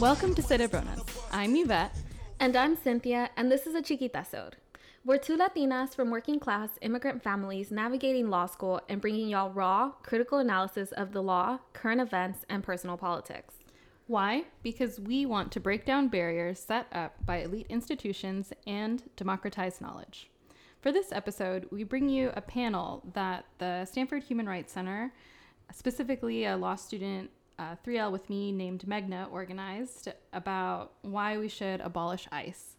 Welcome to Cerebronas. I'm Yvette. And I'm Cynthia, and this is a Chiquitasode. We're two Latinas from working class immigrant families navigating law school and bringing y'all raw, critical analysis of the law, current events, and personal politics. Why? Because we want to break down barriers set up by elite institutions and democratize knowledge. For this episode, we bring you a panel that the Stanford Human Rights Center, specifically a law student uh, 3L with me named Megna, organized about why we should abolish ICE.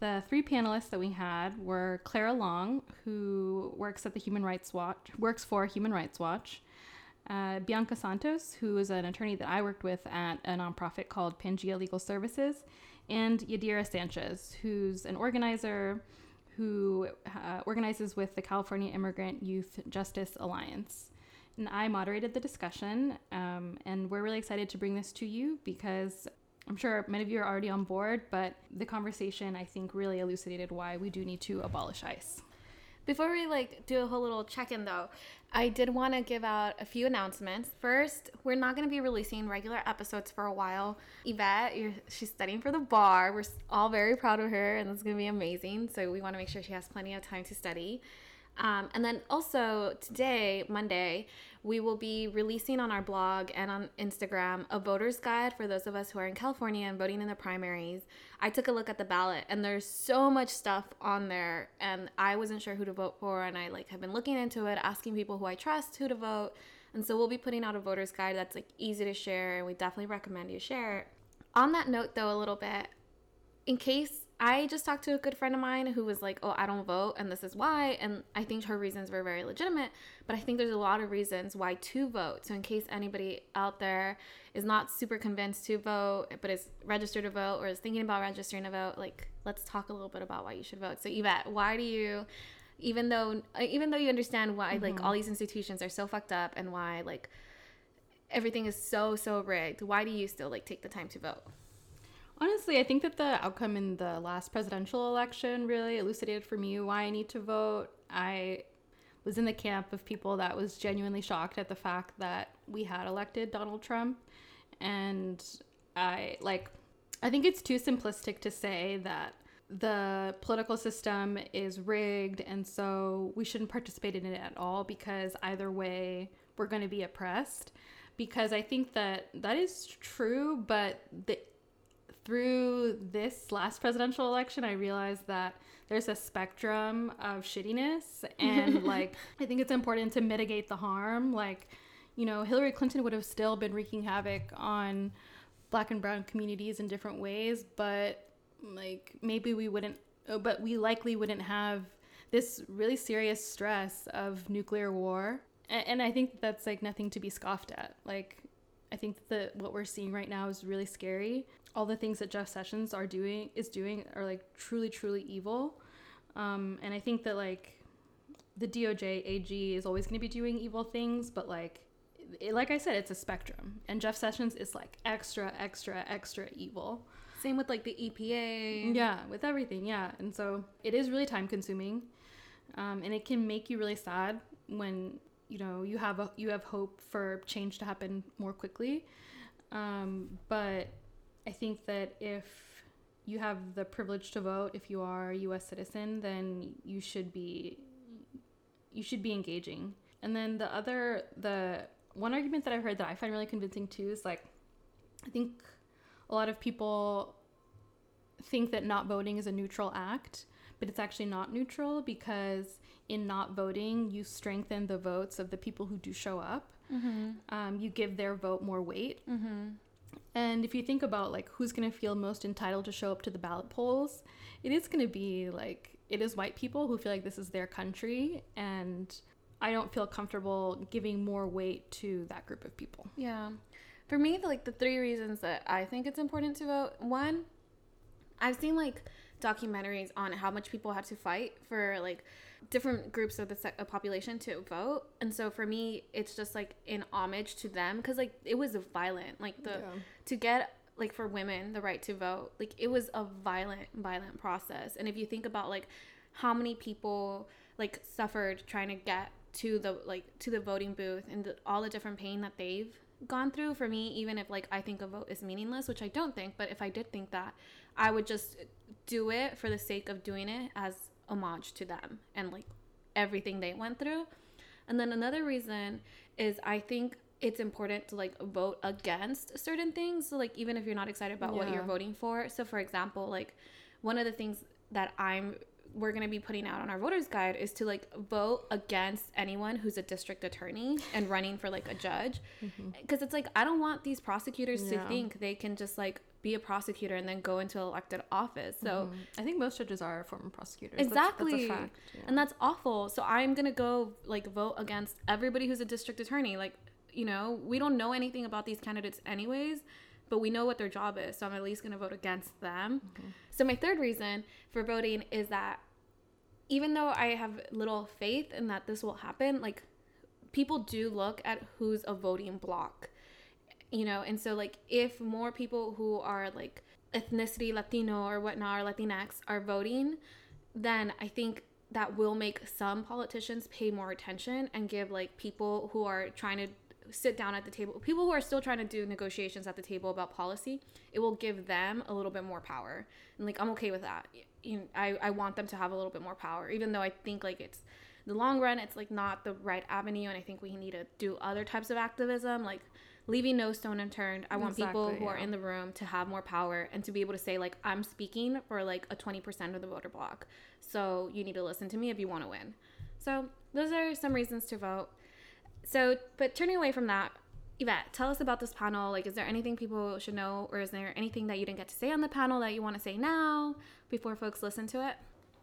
The three panelists that we had were Clara Long, who works at the Human Rights Watch, works for Human Rights Watch, uh, Bianca Santos, who is an attorney that I worked with at a nonprofit called Pangea Legal Services, and Yadira Sanchez, who's an organizer who uh, organizes with the California Immigrant Youth Justice Alliance. And I moderated the discussion, um, and we're really excited to bring this to you because I'm sure many of you are already on board, but the conversation I think really elucidated why we do need to abolish ICE. Before we like do a whole little check-in though, I did want to give out a few announcements. First, we're not going to be releasing regular episodes for a while. Yvette, she's studying for the bar. We're all very proud of her, and it's going to be amazing. So we want to make sure she has plenty of time to study. Um, and then also today, Monday, we will be releasing on our blog and on Instagram a voter's guide for those of us who are in California and voting in the primaries. I took a look at the ballot and there's so much stuff on there and I wasn't sure who to vote for and I like have been looking into it, asking people who I trust who to vote. And so we'll be putting out a voter's guide that's like easy to share and we definitely recommend you share it. On that note though a little bit, in case I just talked to a good friend of mine who was like, "Oh, I don't vote and this is why." And I think her reasons were very legitimate, but I think there's a lot of reasons why to vote. So in case anybody out there is not super convinced to vote but is registered to vote or is thinking about registering to vote, like let's talk a little bit about why you should vote. So Yvette, why do you even though even though you understand why mm-hmm. like all these institutions are so fucked up and why like everything is so so rigged, why do you still like take the time to vote? Honestly, I think that the outcome in the last presidential election really elucidated for me why I need to vote. I was in the camp of people that was genuinely shocked at the fact that we had elected Donald Trump. And I like, I think it's too simplistic to say that the political system is rigged and so we shouldn't participate in it at all because either way we're going to be oppressed because i think that that is true but the through this last presidential election, I realized that there's a spectrum of shittiness. And like, I think it's important to mitigate the harm. Like, you know, Hillary Clinton would have still been wreaking havoc on black and brown communities in different ways, but like, maybe we wouldn't, oh, but we likely wouldn't have this really serious stress of nuclear war. And, and I think that's like nothing to be scoffed at. Like, I think that what we're seeing right now is really scary all the things that Jeff Sessions are doing is doing are like truly truly evil. Um, and I think that like the DOJ AG is always going to be doing evil things, but like it, like I said, it's a spectrum, and Jeff Sessions is like extra, extra, extra evil. Same with like the EPA. Yeah, with everything. Yeah, and so it is really time consuming, um, and it can make you really sad when you know you have a you have hope for change to happen more quickly. Um, but I think that if you have the privilege to vote, if you are a U.S. citizen, then you should be you should be engaging. And then the other the one argument that I've heard that I find really convincing too is like I think a lot of people think that not voting is a neutral act, but it's actually not neutral because in not voting, you strengthen the votes of the people who do show up. Mm-hmm. Um, you give their vote more weight. Mm-hmm. And if you think about like who's going to feel most entitled to show up to the ballot polls, it is going to be like it is white people who feel like this is their country and I don't feel comfortable giving more weight to that group of people. Yeah. For me, like the three reasons that I think it's important to vote. One, I've seen like documentaries on how much people had to fight for like different groups of the population to vote. And so for me it's just like in homage to them because like it was a violent. Like the yeah. to get like for women the right to vote like it was a violent violent process. And if you think about like how many people like suffered trying to get to the like to the voting booth and the, all the different pain that they've gone through for me even if like i think a vote is meaningless which i don't think but if i did think that i would just do it for the sake of doing it as homage to them and like everything they went through. And then another reason is i think it's important to like vote against certain things so like even if you're not excited about what you're voting for. So for example like one of the things that i'm we're going to be putting out on our voters guide is to like vote against anyone who's a district attorney and running for like a judge. Mm-hmm. Because it's like i don't want these prosecutors to think they can just like be a prosecutor and then go into elected office. So mm-hmm. I think most judges are former prosecutors. That's- that's a Exactly. fact, yeah. and that's awful. So i'm gonna go like vote against everybody who's a district attorney. Like you know we don't know anything about these candidates anyways but we know what their job is. So i'm at least gonna vote against them. Mm-hmm. So my third reason for voting is that even though i have little faith in that this will happen like people do look at who's a voting bloc you know and so like if more people who are like ethnicity latino or whatnot or latinx are voting then i think that will make some politicians pay more attention and give like people who are trying to sit down at the table people who are still trying to do negotiations at the table about policy it will give them a little bit more power. And like i'm okay with that. You know, I, I want them to have a little bit more power even though i think like it's the long run it's like not the right avenue and i think we need to do other types of activism like leaving no stone unturned. I want people who are in the room to have more power and to be able to say like i'm speaking for like a 20% of the voter bloc. So you need to listen to me if you want to win. So those are some reasons to vote. So but turning away from that Yvette, tell us about this panel. Like, is there anything people should know, or is there anything that you didn't get to say on the panel that you want to say now before folks listen to it?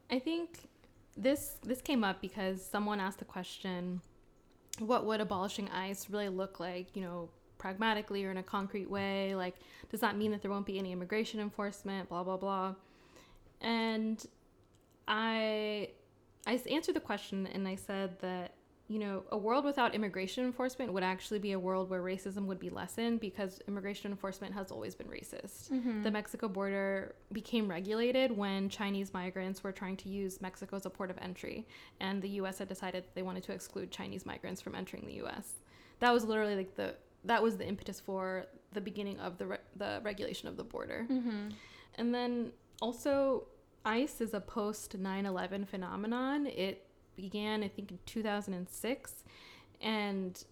I think this this came up because someone asked the question, what would abolishing ICE really look like, you know, pragmatically or in a concrete way? Like, does that mean that there won't be any immigration enforcement, blah blah blah? And I, I answered the question and I said that you know, a world without immigration enforcement would actually be a world where racism would be lessened because immigration enforcement has always been racist. Mm-hmm. The Mexico border became regulated when Chinese migrants were trying to use Mexico as a port of entry, and the U.S. had decided they wanted to exclude Chinese migrants from entering the U.S. That was literally like the that was the impetus for the beginning of the re- the regulation of the border. Mm-hmm. And then also, ICE is a post 9 11 phenomenon. It began, I think, in 2006. And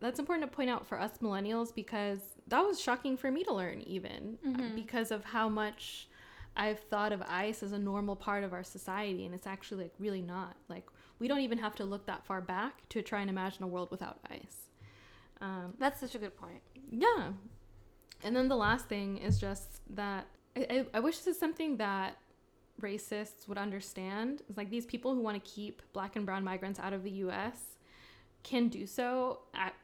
that's important to point out for us millennials because that was shocking for me to learn, even uh, because of how much I've thought of ICE as a normal part of our society. And it's actually like really not. Like, we don't even have to look that far back to try and imagine a world without ICE. Um, That's such a good point. yeah. And then the last thing is just that I, I, I wish this is something that racists would understand. It's like these people who want to keep black and brown migrants out of the US can do so at,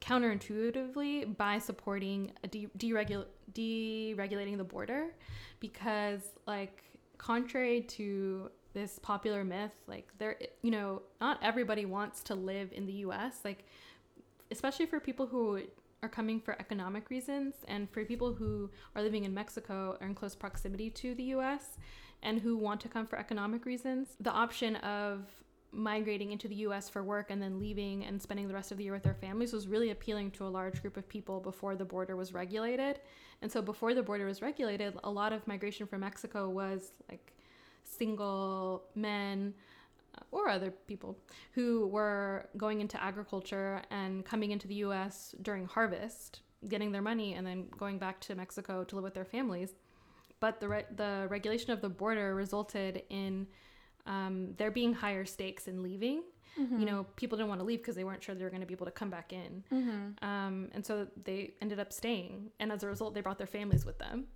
counterintuitively by supporting a de- deregul- deregulating the border because like contrary to this popular myth like there you know not everybody wants to live in the US like especially for people who are coming for economic reasons and for people who are living in Mexico or in close proximity to the US and who want to come for economic reasons, the option of migrating into the US for work and then leaving and spending the rest of the year with their families was really appealing to a large group of people before the border was regulated. And so before the border was regulated, a lot of migration from Mexico was like single men or other people who were going into agriculture and coming into the US during harvest, getting their money, and then going back to Mexico to live with their families. But the, re- the regulation of the border resulted in um, there being higher stakes in leaving. You know, people didn't want to leave because they weren't sure they were going to be able to come back in. Um, and so they ended up staying. And as a result, they brought their families with them.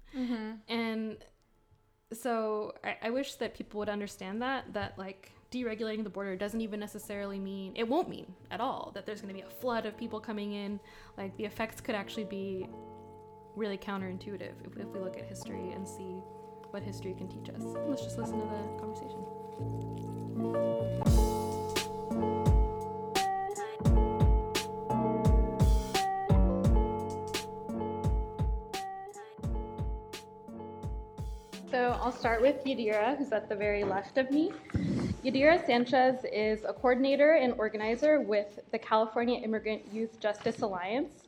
And so I, I wish that people would understand that that like deregulating the border doesn't even necessarily mean it won't mean at all that there's going to be a flood of people coming in. Like the effects could actually be really counterintuitive if, if we look at history and see what history can teach us. Let's just listen to the conversation. So I'll start with Yadira, who's at the very left of me. Yadira Sanchez is a coordinator and organizer with the California Immigrant Youth Justice Alliance.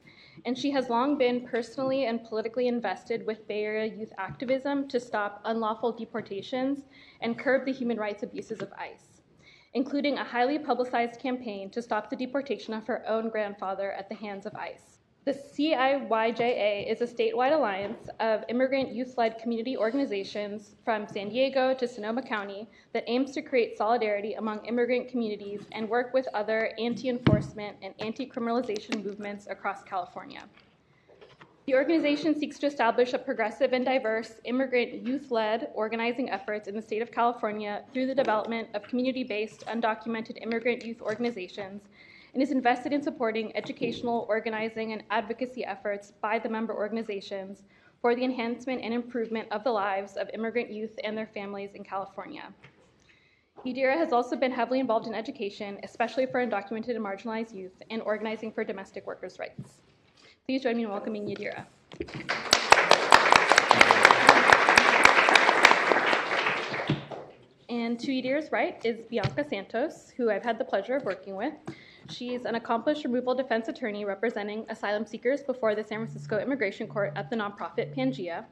and she has long been personally and politically invested with Bay Area youth activism to stop unlawful deportations and curb the human rights abuses of ICE, including a highly publicized campaign to stop the deportation of her own grandfather at the hands of ICE. The CIYJA is a statewide alliance of immigrant youth led community organizations from San Diego to Sonoma County that aims to create solidarity among immigrant communities and work with other anti enforcement and anti criminalization movements across California. The organization seeks to establish a progressive and diverse immigrant youth led organizing efforts in the state of California through the development of community based, undocumented immigrant youth organizations and is invested in supporting educational, organizing, and advocacy efforts by the member organizations for the enhancement and improvement of the lives of immigrant youth and their families in California. Yadira has also been heavily involved in education, especially for undocumented and marginalized youth, and organizing for domestic workers' rights. Please join me in welcoming Yadira. And to Yadira's right is Bianca Santos, who I've had the pleasure of working with. She's an accomplished removal defense attorney representing asylum seekers before the San Francisco Immigration Court at the nonprofit Pangea,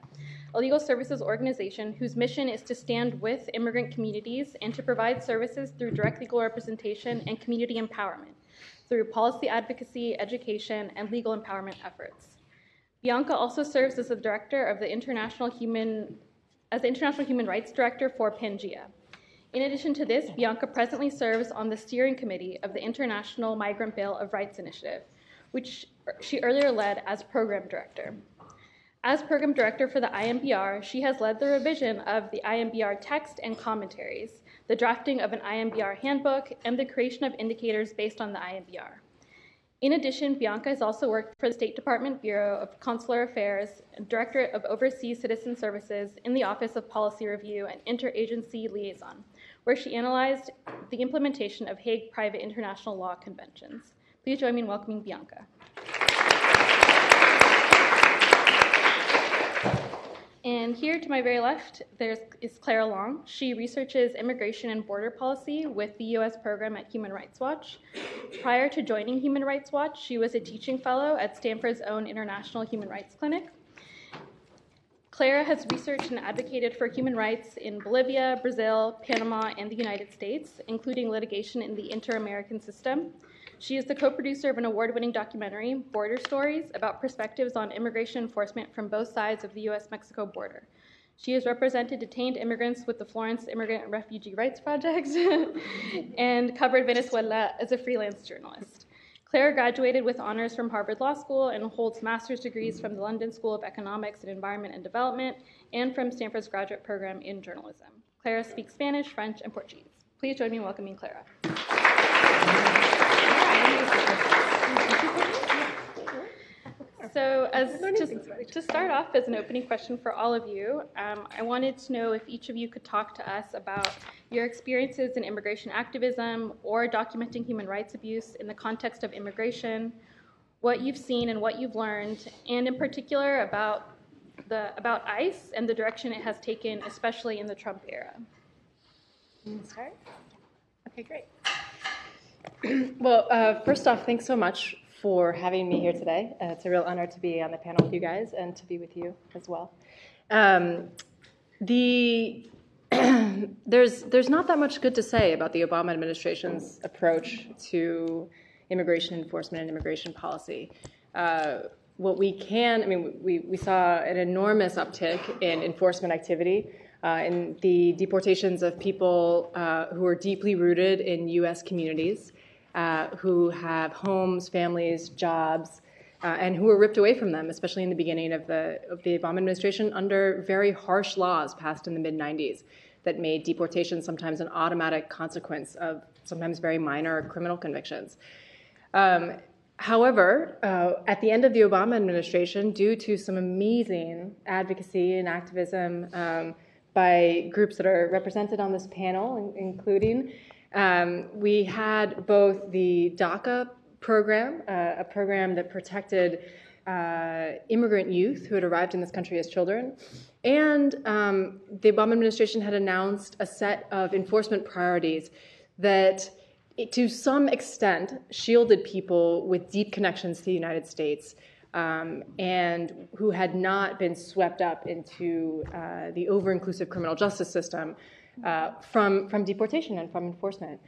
a legal services organization whose mission is to stand with immigrant communities and to provide services through direct legal representation and community empowerment through policy advocacy, education, and legal empowerment efforts. Bianca also serves as the director of the International Human as the International Human Rights Director for Pangea. In addition to this, Bianca presently serves on the steering committee of the International Migrant Bill of Rights Initiative, which she earlier led as program director. As program director for the IMBR, she has led the revision of the IMBR text and commentaries, the drafting of an IMBR handbook, and the creation of indicators based on the IMBR. In addition, Bianca has also worked for the State Department Bureau of Consular Affairs and Directorate of Overseas Citizen Services in the Office of Policy Review and Interagency Liaison, where she analyzed the implementation of Hague Private International Law Conventions. Please join me in welcoming Bianca. And here to my very left, there is Clara Long. She researches immigration and border policy with the U.S. program at Human Rights Watch. Prior to joining Human Rights Watch, she was a teaching fellow at Stanford's own International Human Rights Clinic. Clara has researched and advocated for human rights in Bolivia, Brazil, Panama, and the United States, including litigation in the Inter American system. She is the co producer of an award winning documentary, Border Stories, about perspectives on immigration enforcement from both sides of the US Mexico border. She has represented detained immigrants with the Florence Immigrant and Refugee Rights Project and covered Venezuela as a freelance journalist. Clara graduated with honors from Harvard Law School and holds master's degrees from the London School of Economics and Environment and Development and from Stanford's graduate program in journalism. Clara speaks Spanish, French, and Portuguese. Please join me in welcoming Clara. So, as to, to, start off as an opening question for all of you, um, I wanted to know if each of you could talk to us about your experiences in immigration activism or documenting human rights abuse in the context of immigration, what you've seen and what you've learned, and in particular about the about ICE and the direction it has taken, especially in the Trump era. Start. Okay, great. well, uh, first off, thanks so much for having me here today. Uh, it's a real honor to be on the panel with you guys and to be with you as well. Um, the there's there's not that much good to say about the Obama administration's approach to immigration enforcement and immigration policy. Uh, what we can, I mean, we, we saw an enormous uptick in enforcement activity uh, in the deportations of people uh, who are deeply rooted in U.S. communities uh, who have homes, families, jobs, uh, and who were ripped away from them, especially in the beginning of the, of the Obama administration, under very harsh laws passed in the mid 90s that made deportation sometimes an automatic consequence of sometimes very minor criminal convictions. Um, however, uh, at the end of the Obama administration, due to some amazing advocacy and activism um, by groups that are represented on this panel, including um, we had both the DACA program, uh, a program that protected uh, immigrant youth who had arrived in this country as children, and um, the Obama administration had announced a set of enforcement priorities that, to some extent, shielded people with deep connections to the United States um, and who had not been swept up into uh, the over inclusive criminal justice system uh, from, from deportation and from enforcement.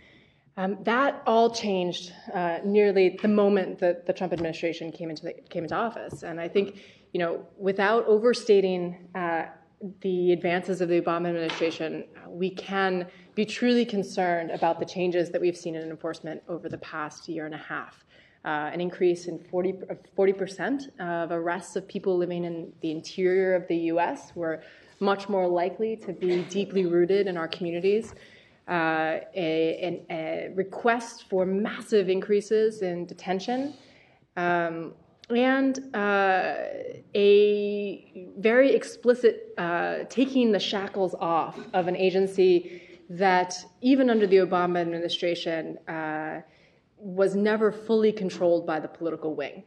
Um, that all changed uh, nearly the moment that the Trump administration came into, the, came into office. And I think, you know, without overstating uh, the advances of the Obama administration, we can be truly concerned about the changes that we've seen in enforcement over the past year and a half. Uh, an increase in 40, 40% of arrests of people living in the interior of the US who are much more likely to be deeply rooted in our communities. Uh, a, a, request for massive increases in detention. Um, and uh, a very explicit uh, taking the shackles off of an agency that, even under the Obama administration, uh, was never fully controlled by the political wing.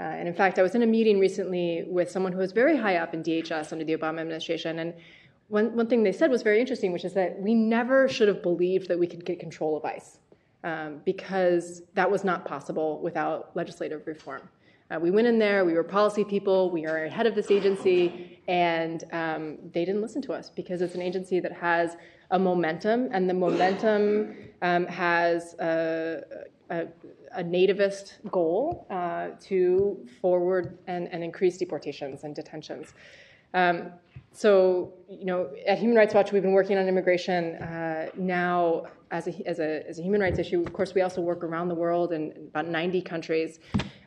Uh, and in fact, I was in a meeting recently with someone who was very high up in DHS under the Obama administration, and one, one thing they said was very interesting, which is that we never should have believed that we could get control of ICE um, because that was not possible without legislative reform. Uh, we went in there, we were policy people, we are ahead of this agency, and um, they didn't listen to us because it's an agency that has a momentum, and the momentum um, has a, a, a, nativist goal uh, to forward and, and, increase deportations and detentions. Um, so, you know, at Human Rights Watch, we've been working on immigration uh, now as a, as, a, as a human rights issue. Of course, we also work around the world in about 90 countries.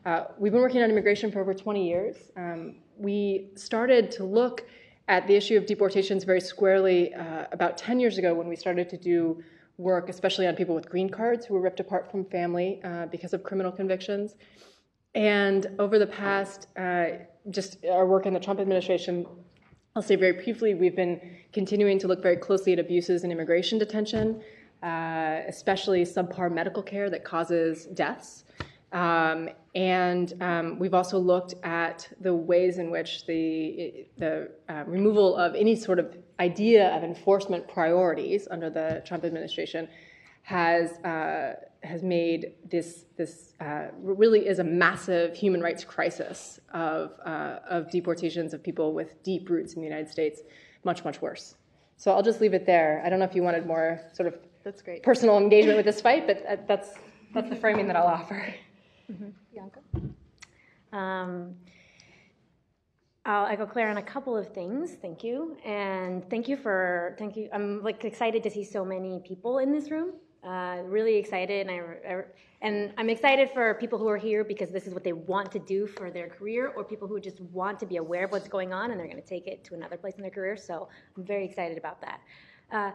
Uh, we've been working on immigration for over 20 years. Um, we started to look at the issue of deportations very squarely uh, about 10 years ago when we started to do work, especially on people with green cards who were ripped apart from family uh, because of criminal convictions. And over the past, uh, just our work in the Trump administration I'll say very briefly, we've been continuing to look very closely at abuses in immigration detention, uh, especially subpar medical care that causes deaths. Um, and um, we've also looked at the ways in which the, the uh, removal of any sort of idea of enforcement priorities under the Trump administration has uh, has made this this uh, really is a massive human rights crisis of uh, of deportations of people with deep roots in the United States much much worse. So I'll just leave it there. I don't know if you wanted more sort of that's great personal engagement with this fight, but uh, that's that's the framing that I'll offer. Mm-hmm. Bianca. Um, I'll echo Claire on a couple of things. Thank you, and thank you for thank you. I'm like excited to see so many people in this room. Uh, really excited, and, I, I, and I'm excited for people who are here because this is what they want to do for their career, or people who just want to be aware of what's going on and they're going to take it to another place in their career. So I'm very excited about that. Uh,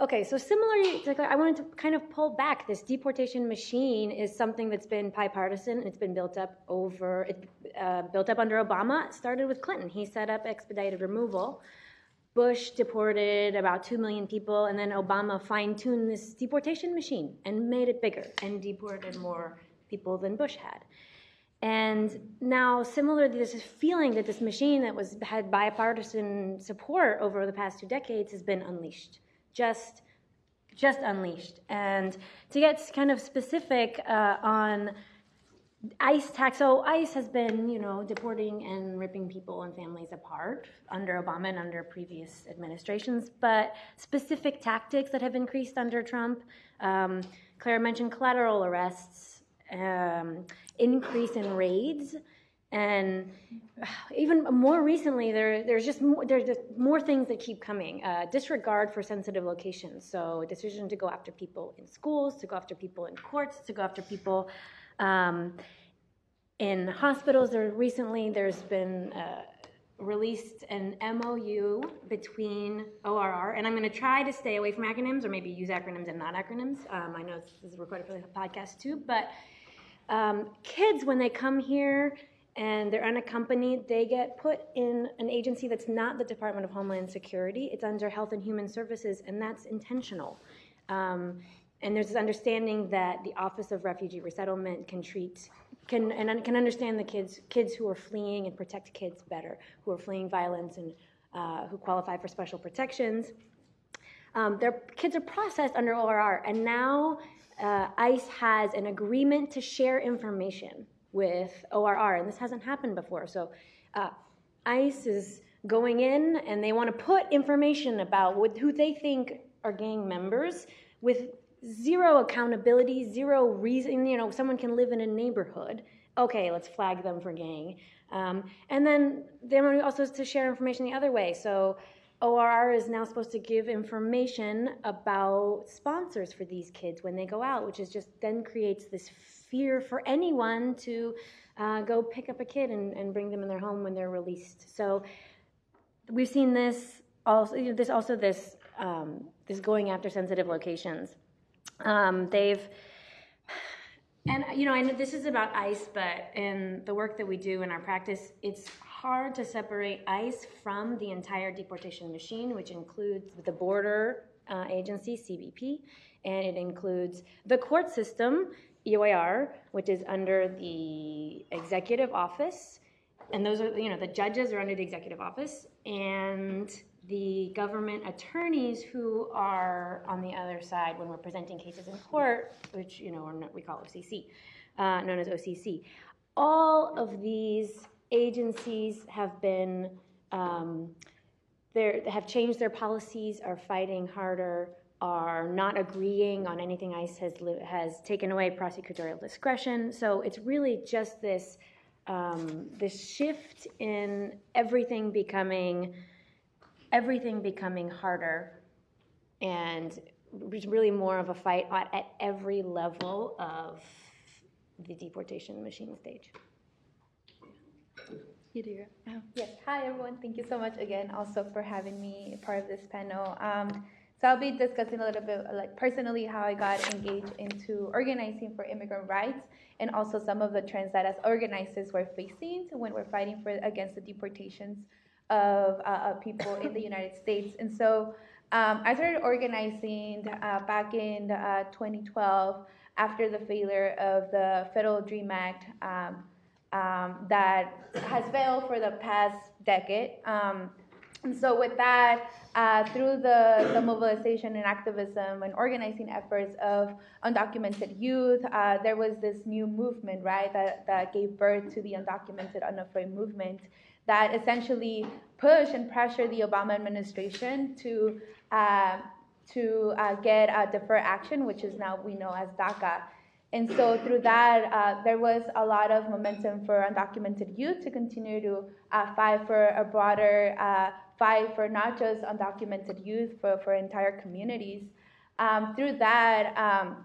okay, so similarly, I wanted to kind of pull back. This deportation machine is something that's been bipartisan and it's been built up over, it, uh, built up under Obama. It started with Clinton. He set up expedited removal. Bush deported about 2 million people, and then Obama fine tuned this deportation machine and made it bigger and deported more people than Bush had. And now, similarly, there's this feeling that this machine that was had bipartisan support over the past two decades has been unleashed, just, just unleashed. And to get kind of specific uh, on ICE tax. So ICE has been, you know, deporting and ripping people and families apart under Obama and under previous administrations. But specific tactics that have increased under Trump. Um, Claire mentioned collateral arrests, um, increase in raids, and even more recently, there, there's just more, there's just more things that keep coming. Uh, disregard for sensitive locations. So a decision to go after people in schools, to go after people in courts, to go after people um, in hospitals, there recently there's been uh, released an MOU between ORR, and I'm going to try to stay away from acronyms or maybe use acronyms and not acronyms. Um, I know this is recorded for the podcast too, but um, kids when they come here and they're unaccompanied, they get put in an agency that's not the Department of Homeland Security. It's under Health and Human Services, and that's intentional. Um, and there's this understanding that the Office of Refugee Resettlement can treat can and can understand the kids kids who are fleeing and protect kids better, who are fleeing violence and uh, who qualify for special protections. Um, their kids are processed under ORR, and now uh, ICE has an agreement to share information with ORR, and this hasn't happened before. So uh, ICE is going in and they want to put information about what, who they think are gang members with zero accountability, zero reason. You know, someone can live in a neighborhood. Okay, let's flag them for gang. Um, and then they want to also to share information the other way. So ORR is now supposed to give information about sponsors for these kids when they go out, which is just then creates this fear for anyone to uh, go pick up a kid and, and bring them in their home when they're released. So we've seen this also. This also this um, this going after sensitive locations. Um, they've and you know, I know this is about ICE, but in the work that we do in our practice, it's hard to separate ICE from the entire deportation machine, which includes the border uh, agency (CBP), and it includes the court system (EOIR), which is under the executive office, and those are you know the judges are under the executive office, and the government attorneys who are on the other side when we're presenting cases in court, which you know we call OCC, uh, known as OCC. All of these agencies have been um, have changed their policies, are fighting harder, are not agreeing on anything ICE has has taken away prosecutorial discretion. So it's really just this um, this shift in everything becoming everything becoming harder and really more of a fight at, at every level of the deportation machine stage. You Oh. Yes. Hi, everyone. Thank you so much again also for having me part of this panel. Um, so I'll be discussing a little bit like personally how I got engaged into organizing for immigrant rights and also some of the trends that as organizers we're facing when we're fighting for against the deportations of, uh, of people in the United States. And so um, I started organizing uh, back in uh, 2012 after the failure of the Federal Dream Act um, um, that has failed for the past decade. And so, with that, uh, through the, the mobilization and activism and organizing efforts of undocumented youth, uh, there was this new movement, right, that, that gave birth to the undocumented, unafraid movement that essentially pushed and pressured the Obama administration to uh, to uh, get a deferred action, which is now we know as DACA. And so through that, uh, there was a lot of momentum for undocumented youth to continue to uh, fight for a broader uh, fight for not just undocumented youth, for, for entire communities. Um, through that, um,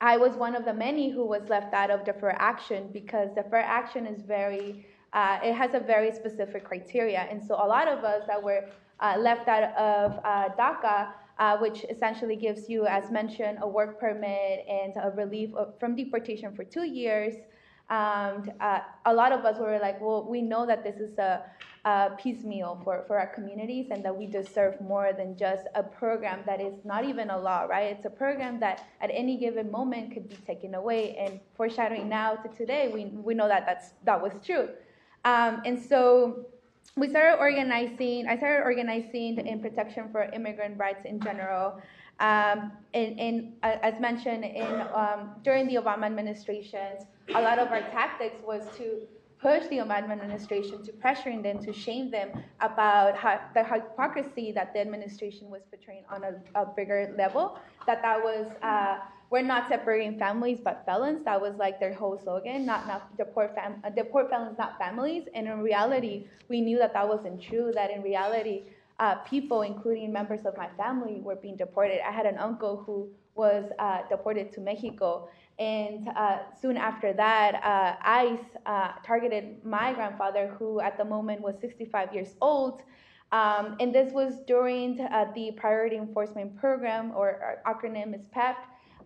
I was one of the many who was left out of deferred action because deferred action is very uh, it has a very specific criteria. And so a lot of us that were uh, left out of uh, DACA, uh, which essentially gives you, as mentioned, a work permit and a relief from deportation for two years. Um, a lot of us were like, well, we know that this is a, a piecemeal for, for our communities and that we deserve more than just a program that is not even a law, right? It's a program that at any given moment could be taken away. And foreshadowing now to today, we, we know that that's, that was true. Um, and so we started organizing, I started organizing in protection for immigrant rights in general. Um, and, and uh, as mentioned, in, um, during the Obama administration, a lot of our tactics was to push the Obama administration to pressuring them, to shame them about how, the hypocrisy that the administration was portraying on a, a bigger level, that that was uh, we're not separating families but felons. That was like their whole slogan, not, not deport, fam- uh, deport felons, not families. And in reality, we knew that that wasn't true, that in reality, uh, people, including members of my family, were being deported. I had an uncle who was uh, deported to Mexico. And uh, soon after that, uh, ICE uh, targeted my grandfather, who at the moment was 65 years old. Um, and this was during uh, the Priority Enforcement Program, or acronym is PEP,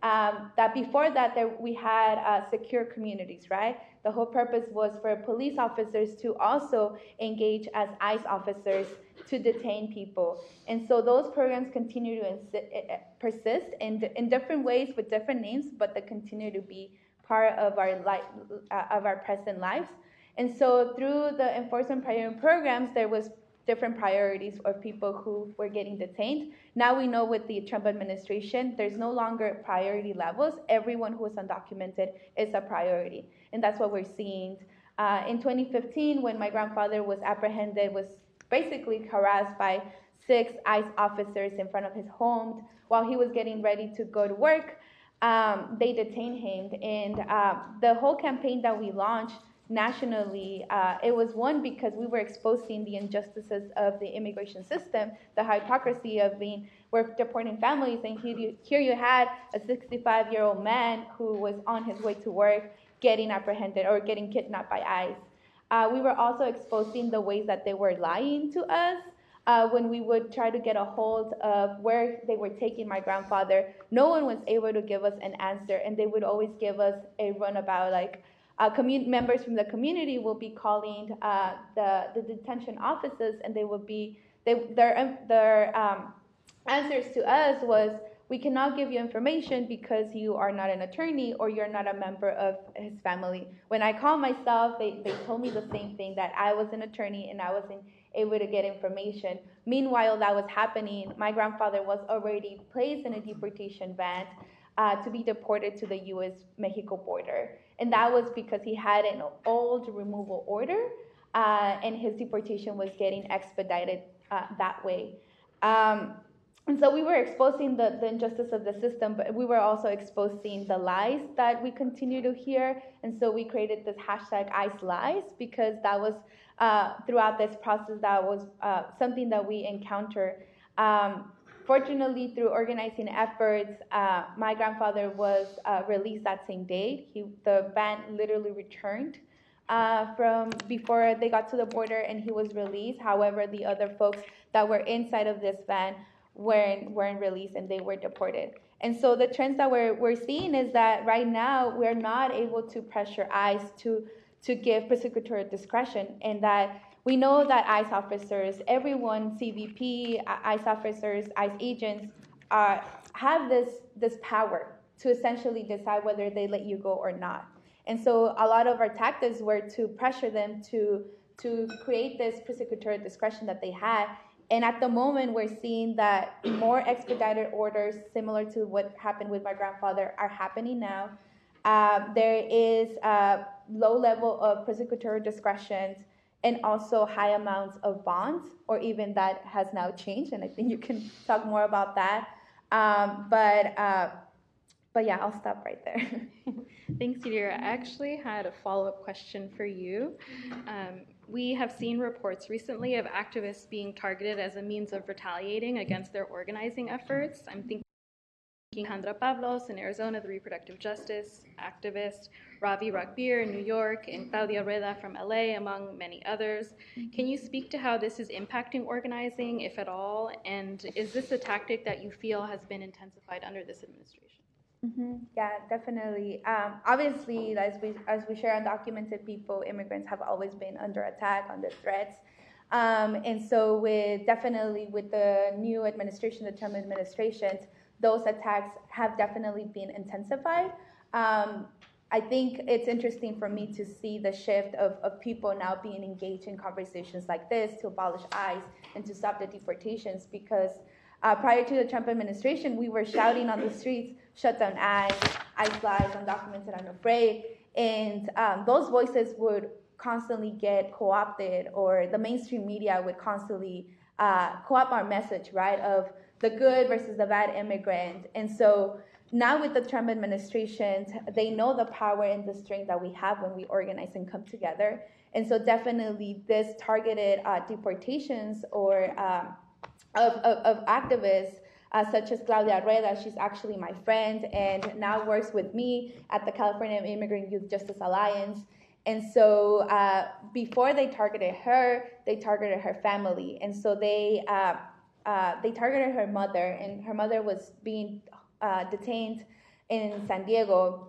um, that before that there, we had uh, secure communities, right? The whole purpose was for police officers to also engage as ICE officers to detain people. And so those programs continue to insi- eh, eh, persist in, in different ways with different names, but they continue to be part of our, li- uh, of our present lives. And so through the enforcement priority programs, there was different priorities of people who were getting detained. Now we know with the Trump administration, there's no longer priority levels. Everyone who is undocumented is a priority, and that's what we're seeing. Uh, in 2015, when my grandfather was apprehended, was basically harassed by six ICE officers in front of his home while he was getting ready to go to work. Um, they detained him, and uh, the whole campaign that we launched nationally, uh, it was one because we were exposing the injustices of the immigration system, the hypocrisy of being we're deporting families, and here you, here you had a 65 year old man who was on his way to work getting apprehended or getting kidnapped by ICE. Uh, we were also exposing the ways that they were lying to us. Uh, when we would try to get a hold of where they were taking my grandfather, no one was able to give us an answer, and they would always give us a runabout like, uh, commun- members from the community will be calling uh, the, the detention offices, and they will be they, their their um, answers to us was we cannot give you information because you are not an attorney or you're not a member of his family. When I called myself, they, they told me the same thing that I was an attorney and I wasn't able to get information. Meanwhile, that was happening. My grandfather was already placed in a deportation van uh, to be deported to the U.S. Mexico border. And that was because he had an old removal order uh, and his deportation was getting expedited uh, that way. Um, and so we were exposing the, the injustice of the system, but we were also exposing the lies that we continue to hear. And so we created this hashtag ICE Lies because that was uh, throughout this process, that was uh, something that we encountered. Um, fortunately, through organizing efforts, uh, my grandfather was uh, released that same day. He, the van literally returned. Uh, from before they got to the border and he was released. However, the other folks that were inside of this van weren't, weren't released and they were deported. And so the trends that we're, we're seeing is that right now we're not able to pressure ICE to, to give prosecutorial discretion and that we know that ICE officers, everyone, CBP, ICE officers, ICE agents, uh, have this, this power to essentially decide whether they let you go or not. And so a lot of our tactics were to pressure them to, to create this prosecutorial discretion that they had and at the moment, we're seeing that more expedited orders, similar to what happened with my grandfather, are happening now. Uh, there is a low level of prosecutorial discretion and also high amounts of bonds, or even that has now changed. And I think you can talk more about that. Um, but uh, but yeah, I'll stop right there. Thanks, Yadira. I actually had a follow up question for you. Um, we have seen reports recently of activists being targeted as a means of retaliating against their organizing efforts. I'm thinking Alejandra Pablos in Arizona, the reproductive justice activist, Ravi Ragbir in New York, and Claudia Rueda from LA, among many others. Can you speak to how this is impacting organizing, if at all? And is this a tactic that you feel has been intensified under this administration? Mm-hmm. Yeah, definitely. Um, obviously, as we as we share undocumented people, immigrants have always been under attack, under threats, um, and so with definitely with the new administration, the Trump administration, those attacks have definitely been intensified. Um, I think it's interesting for me to see the shift of, of people now being engaged in conversations like this to abolish ICE and to stop the deportations because uh, prior to the Trump administration, we were shouting on the streets, shut down ICE, ICE lies, undocumented, unafraid. And um, those voices would constantly get co opted, or the mainstream media would constantly uh, co opt our message, right, of the good versus the bad immigrant. And so now with the Trump administration, they know the power and the strength that we have when we organize and come together. And so definitely this targeted uh, deportations or um, of, of, of activists uh, such as Claudia Rueda. She's actually my friend and now works with me at the California Immigrant Youth Justice Alliance. And so uh, before they targeted her, they targeted her family. And so they, uh, uh they targeted her mother, and her mother was being uh, detained in San Diego.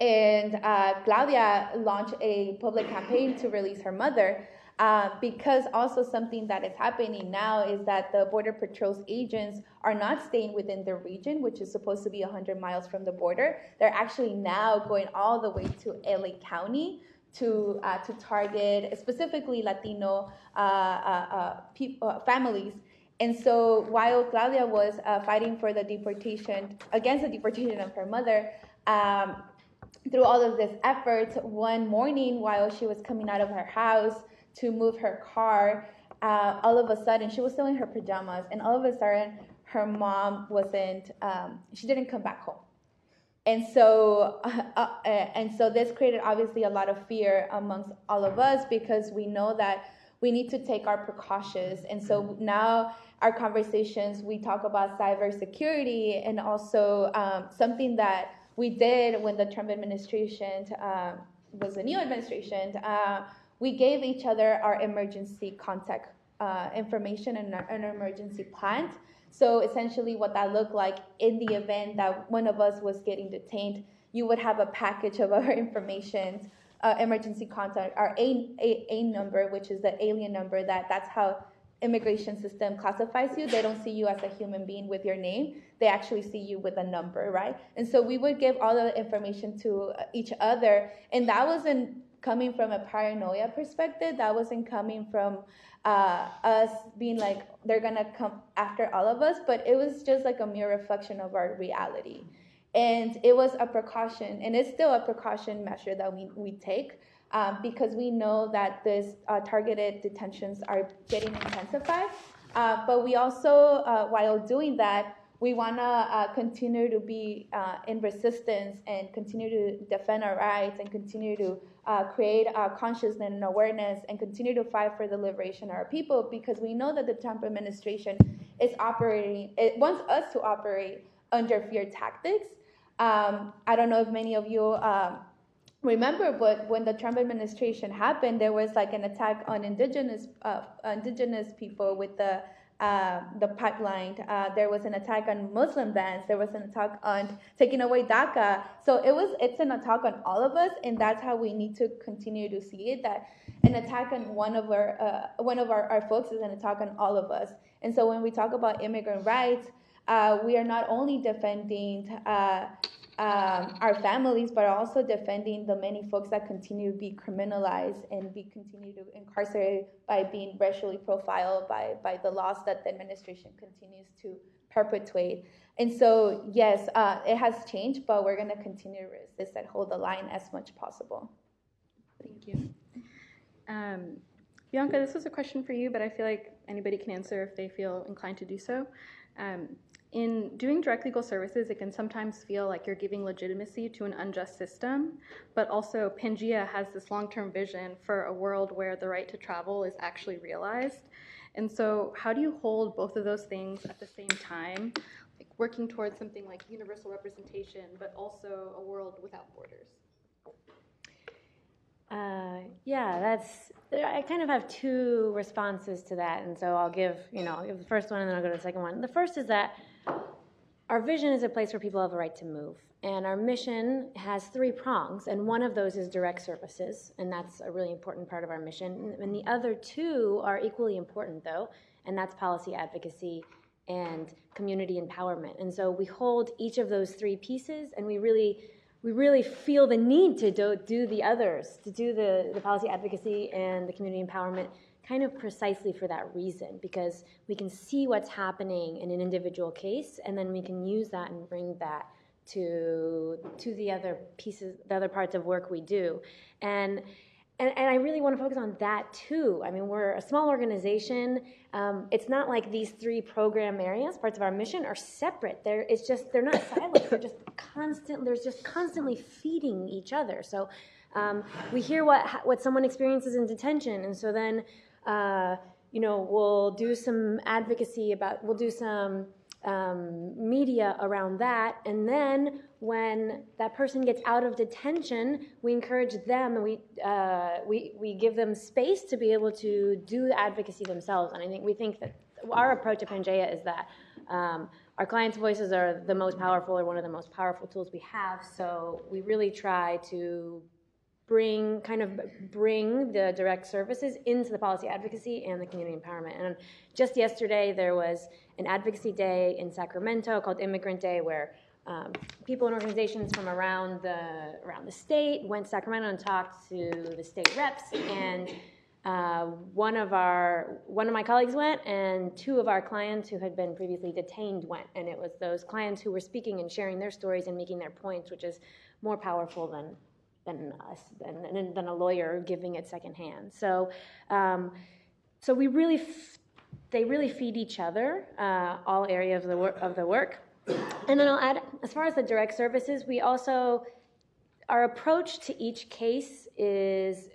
And uh, Claudia launched a public campaign to release her mother. Uh, because also something that is happening now is that the Border Patrol's agents are not staying within their region, which is supposed to be 100 miles from the border. They're actually now going all the way to LA County to uh, to target specifically Latino uh, uh, uh families. And so while Claudia was fighting for the deportation against the deportation of her mother, um, through all of this effort, one morning while she was coming out of her house to move her car, uh, all of a sudden she was still in her pajamas, and all of a sudden her mom wasn't. Um, she didn't come back home, and so uh, uh, and so this created obviously a lot of fear amongst all of us because we know that we need to take our precautions, and so now our conversations we talk about cybersecurity and also um, something that we did when the Trump administration uh, was a new administration. Uh, we gave each other our emergency contact uh, information and an emergency plan. So essentially, what that looked like in the event that one of us was getting detained, you would have a package of our information, uh, emergency contact, our A, A, A number, which is the alien number. That that's how immigration system classifies you. They don't see you as a human being with your name. They actually see you with a number, right? And so we would give all the information to each other, and that wasn't coming from a paranoia perspective. That wasn't coming from uh, us being like they're gonna come after all of us, but it was just like a mere reflection of our reality. And it was a precaution, and it's still a precaution measure that we, we take um, because we know that these uh, targeted detentions are getting intensified. Uh, but we also, uh, while doing that, we want to uh, continue to be uh, in resistance and continue to defend our rights and continue to uh, create consciousness and awareness and continue to fight for the liberation of our people because we know that the Trump administration is operating, it wants us to operate under fear tactics. Um, I don't know if many of you um, remember, but when the Trump administration happened, there was like an attack on indigenous uh, indigenous people with the uh, the pipeline. Uh, there was an attack on Muslim bans. There was an attack on taking away DACA. So it was it's an attack on all of us, and that's how we need to continue to see it. That an attack on one of our uh, one of our, our folks is an attack on all of us. And so when we talk about immigrant rights, uh, we are not only defending uh, um, our families, but also defending the many folks that continue to be criminalized and be continue to incarcerated by being racially profiled by by the laws that the administration continues to perpetuate. And so, yes, uh, it has changed, but we're going to continue to resist and hold the line as much possible. Thank you. Um, Bianca, this was a question for you, but I feel like anybody can answer if they feel inclined to do so. Um, in doing direct legal services, it can sometimes feel like you're giving legitimacy to an unjust system, but also Pangea has this long term vision for a world where the right to travel is actually realized. And so, how do you hold both of those things at the same time, like working towards something like universal representation, but also a world without borders? Uh, yeah, that's. I kind of have two responses to that, and so I'll give you know the first one, and then I'll go to the second one. The first is that our vision is a place where people have a right to move. And our mission has three prongs, and one of those is direct services, and that's a really important part of our mission. And the other two are equally important, though, and that's policy advocacy and community empowerment. And so we hold each of those three pieces, and we really we really feel the need to do, do the others, to do the, the policy advocacy and the community empowerment kind of precisely for that reason because we can see what's happening in an individual case and then we can use that and bring that to to the other pieces the other parts of work we do and and, and I really want to focus on that too. I mean, we're a small organization. Um, it's not like these three program areas, parts of our mission, are separate. They're, it's just they're not silent. They're just constant. There's just constantly feeding each other. So um, we hear what what someone experiences in detention, and so then uh, you know, we'll do some advocacy about, we'll do some um, media around that. And then when that person gets out of detention, we encourage them and we, uh, we, we give them space to be able to do advocacy themselves. And I think we think that our approach at Pangea is that um, our clients' voices are the most powerful or one of the most powerful tools we have. So we really try to bring kind of bring the direct services into the policy advocacy and the community empowerment. And just yesterday there was an advocacy day in Sacramento called Immigrant Day where um, people and organizations from around the around the state went to Sacramento and talked to the state reps, and uh, one of our one of my colleagues went, and two of our clients who had been previously detained went, and it was those clients who were speaking and sharing their stories and making their points, which is more powerful than than us than, than a lawyer giving it secondhand. So, um, so we really. F- they really feed each other, uh, all areas of the, wor- of the work. And then I'll add, as far as the direct services, we also, our approach to each case is,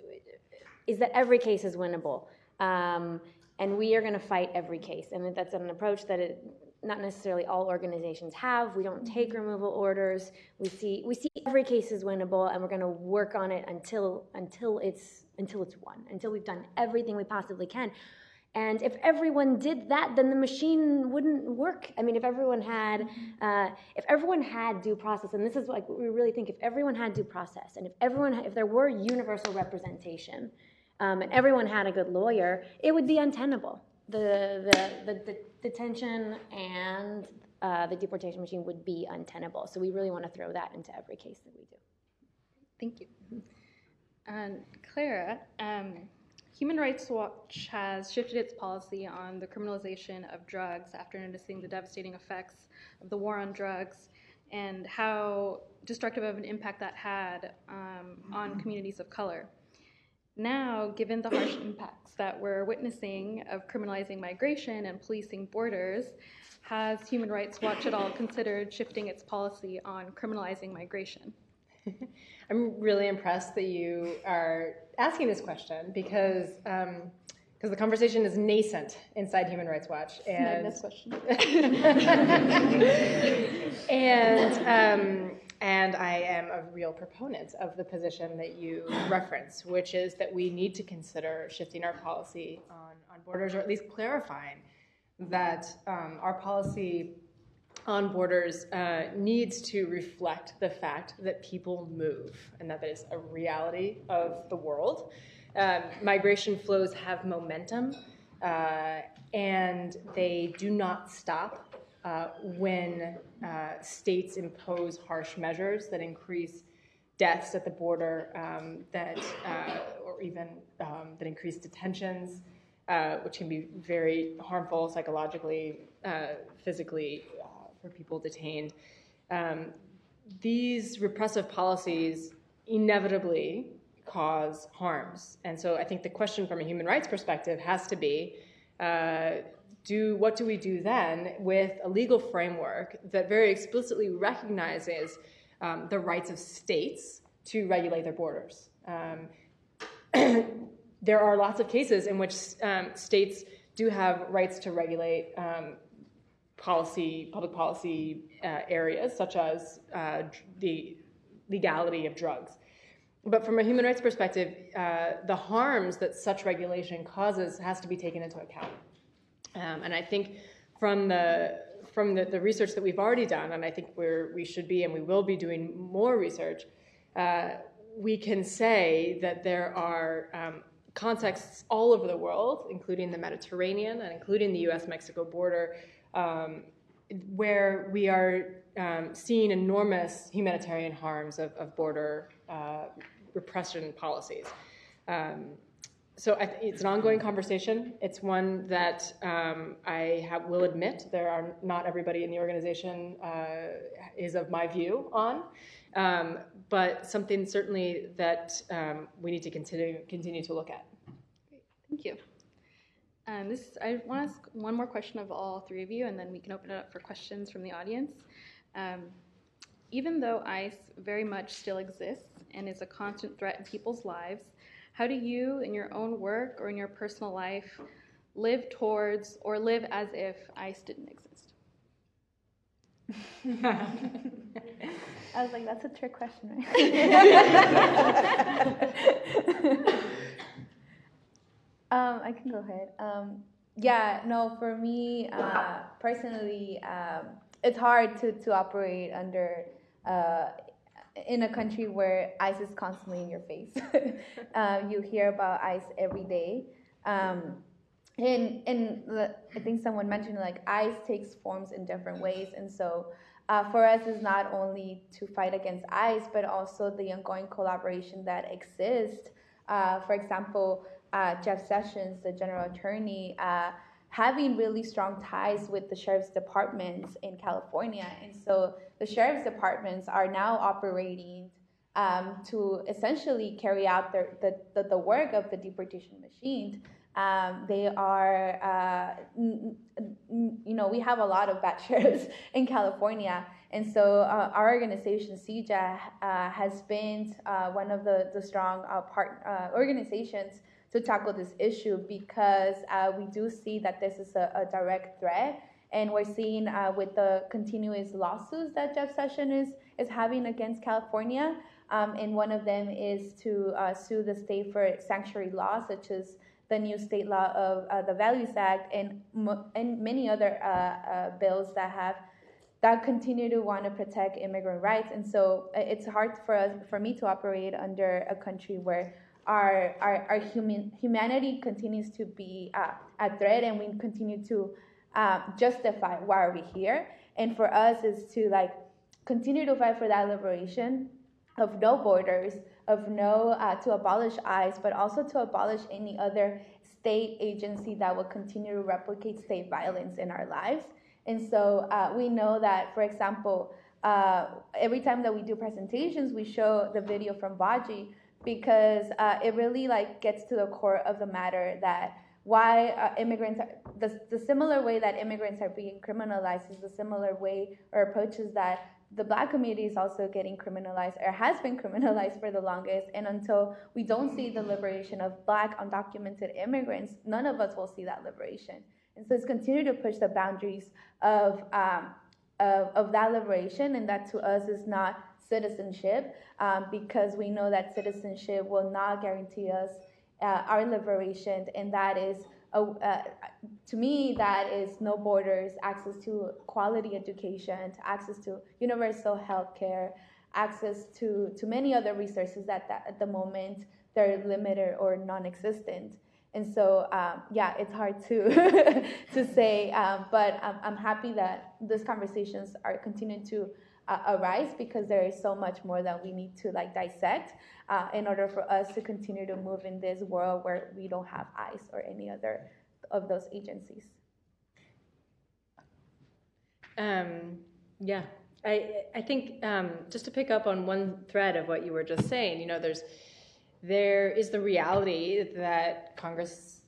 is that every case is winnable. Um, and we are going to fight every case. And that's an approach that it, not necessarily all organizations have. We don't take removal orders. We see we see every case is winnable, and we're going to work on it until until it's until it's won, until we've done everything we possibly can. And if everyone did that, then the machine wouldn't work. I mean, if everyone had, uh, if everyone had due process, and this is like we really think, if everyone had due process, and if everyone, if there were universal representation, um, and everyone had a good lawyer, it would be untenable. The the the, the detention and uh, the deportation machine would be untenable. So we really want to throw that into every case that we do. Thank you. And Clara. Um, Human Rights Watch has shifted its policy on the criminalization of drugs after noticing the devastating effects of the war on drugs and how destructive of an impact that had um, on communities of color. Now, given the harsh impacts that we're witnessing of criminalizing migration and policing borders, has Human Rights Watch at all considered shifting its policy on criminalizing migration? I'm really impressed that you are asking this question because um, because the conversation is nascent inside Human Rights Watch. And question. and um, and I am a real proponent of the position that you reference, which is that we need to consider shifting our policy on, on borders, or at least clarifying that um, our policy on borders uh, needs to reflect the fact that people move and that that is a reality of the world. Um, migration flows have momentum uh, and they do not stop when uh, states impose harsh measures that increase deaths at the border, um, that uh, or even um, that increase detentions, uh, which can be very harmful psychologically, physically, for people detained. Um, these repressive policies inevitably cause harms. And so I think the question from a human rights perspective has to be uh, do what do we do then with a legal framework that very explicitly recognizes um, the rights of states to regulate their borders? Um, there are lots of cases in which um, states do have rights to regulate um, policy, public policy uh, areas, such as uh, the legality of drugs. But from a human rights perspective, uh, the harms that such regulation causes has to be taken into account. Um, and I think from the from the, the, research that we've already done, and I think we're, we should be and we will be doing more research, uh, we can say that there are um, contexts all over the world, including the Mediterranean and including the US Mexico border, um, where we are um, seeing enormous humanitarian harms of, of border uh, repression policies. Um, so th- it's an ongoing conversation. It's one that um, I will admit there are not everybody in the organization uh, is of my view on, um, but something certainly that um, we need to continue continue to look at. Great, thank you. Um, this I want to ask one more question of all three of you, and then we can open it up for questions from the audience. Um, even though ICE very much still exists and is a constant threat in people's lives, how do you, in your own work or in your personal life, live towards or live as if ICE didn't exist? I was like, that's a trick question, right? Um, I can go ahead. Um, yeah, no, for me uh, personally, um, it's hard to, to operate under uh, in a country where ICE is constantly in your face. uh, you hear about ICE every day. Um, and and the, I think someone mentioned like ICE takes forms in different ways, and so uh, for us is not only to fight against ICE, but also the ongoing collaboration that exists. Uh, for example, uh, Jeff Sessions, the general attorney, uh, having really strong ties with the sheriff's departments in California. And so the sheriff's departments are now operating um, to essentially carry out their, the, the, the work of the deportation machine. Um, they are, uh, n- n- you know, we have a lot of bad sheriffs in California. And so uh, our organization, CJA, uh, has been uh, one of the, the strong uh, part, uh, organizations to tackle this issue because we do see that this is a, a direct threat. And we're seeing uh, with the continuous lawsuits that Jeff Sessions is, is having against California. Um, and one of them is to uh, sue the state for sanctuary laws, such as the new state law of uh, the Values Act and, and many other uh, uh, bills that have that continue to want to protect immigrant rights. And so it's hard for us, for me to operate under a country where our, our, our human, humanity continues to be uh, a threat and we continue to uh, justify why are we here. And for us is to like continue to fight for that liberation of no borders, of no, uh, to abolish ICE, but also to abolish any other state agency that will continue to replicate state violence in our lives. And so uh, we know that, for example, uh, every time that we do presentations, we show the video from BAJI because uh, it really like gets to the core of the matter that why uh, immigrants are, the, the similar way that immigrants are being criminalized is the similar way or approaches that the black community is also getting criminalized or has been criminalized for the longest. And until we don't see the liberation of black undocumented immigrants none of us will see that liberation. And so it's continue to push the boundaries of um, of, of that liberation. And that to us is not citizenship um, because we know that citizenship will not guarantee us uh, our liberation, and that is, a, uh, to me, that is no borders, access to quality education, to access to universal health care, access to, to many other resources that, that at the moment they're limited or non-existent. And so, um, yeah, it's hard to to say, um, but I'm, I'm happy that these conversations are continuing to uh, arise because there is so much more that we need to like dissect uh, in order for us to continue to move in this world where we don't have ICE or any other of those agencies. Um, yeah, I I think um, just to pick up on one thread of what you were just saying, you know, there's there is the reality that Congress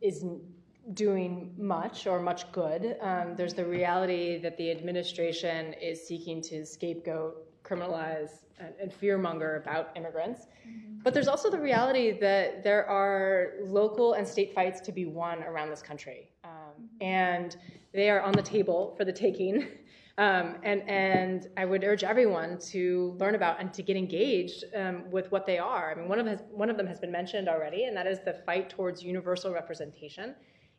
isn't doing much or much good. Um, there's the reality that the administration is seeking to scapegoat, criminalize, and, and fearmonger about immigrants. Mm-hmm. But there's also the reality that there are local and state fights to be won around this country. Um, and they are on the table for the taking. Um, and, and I would urge everyone to learn about and to get engaged um, with what they are. I mean, one of, has, one of them has been mentioned already, and that is the fight towards universal representation.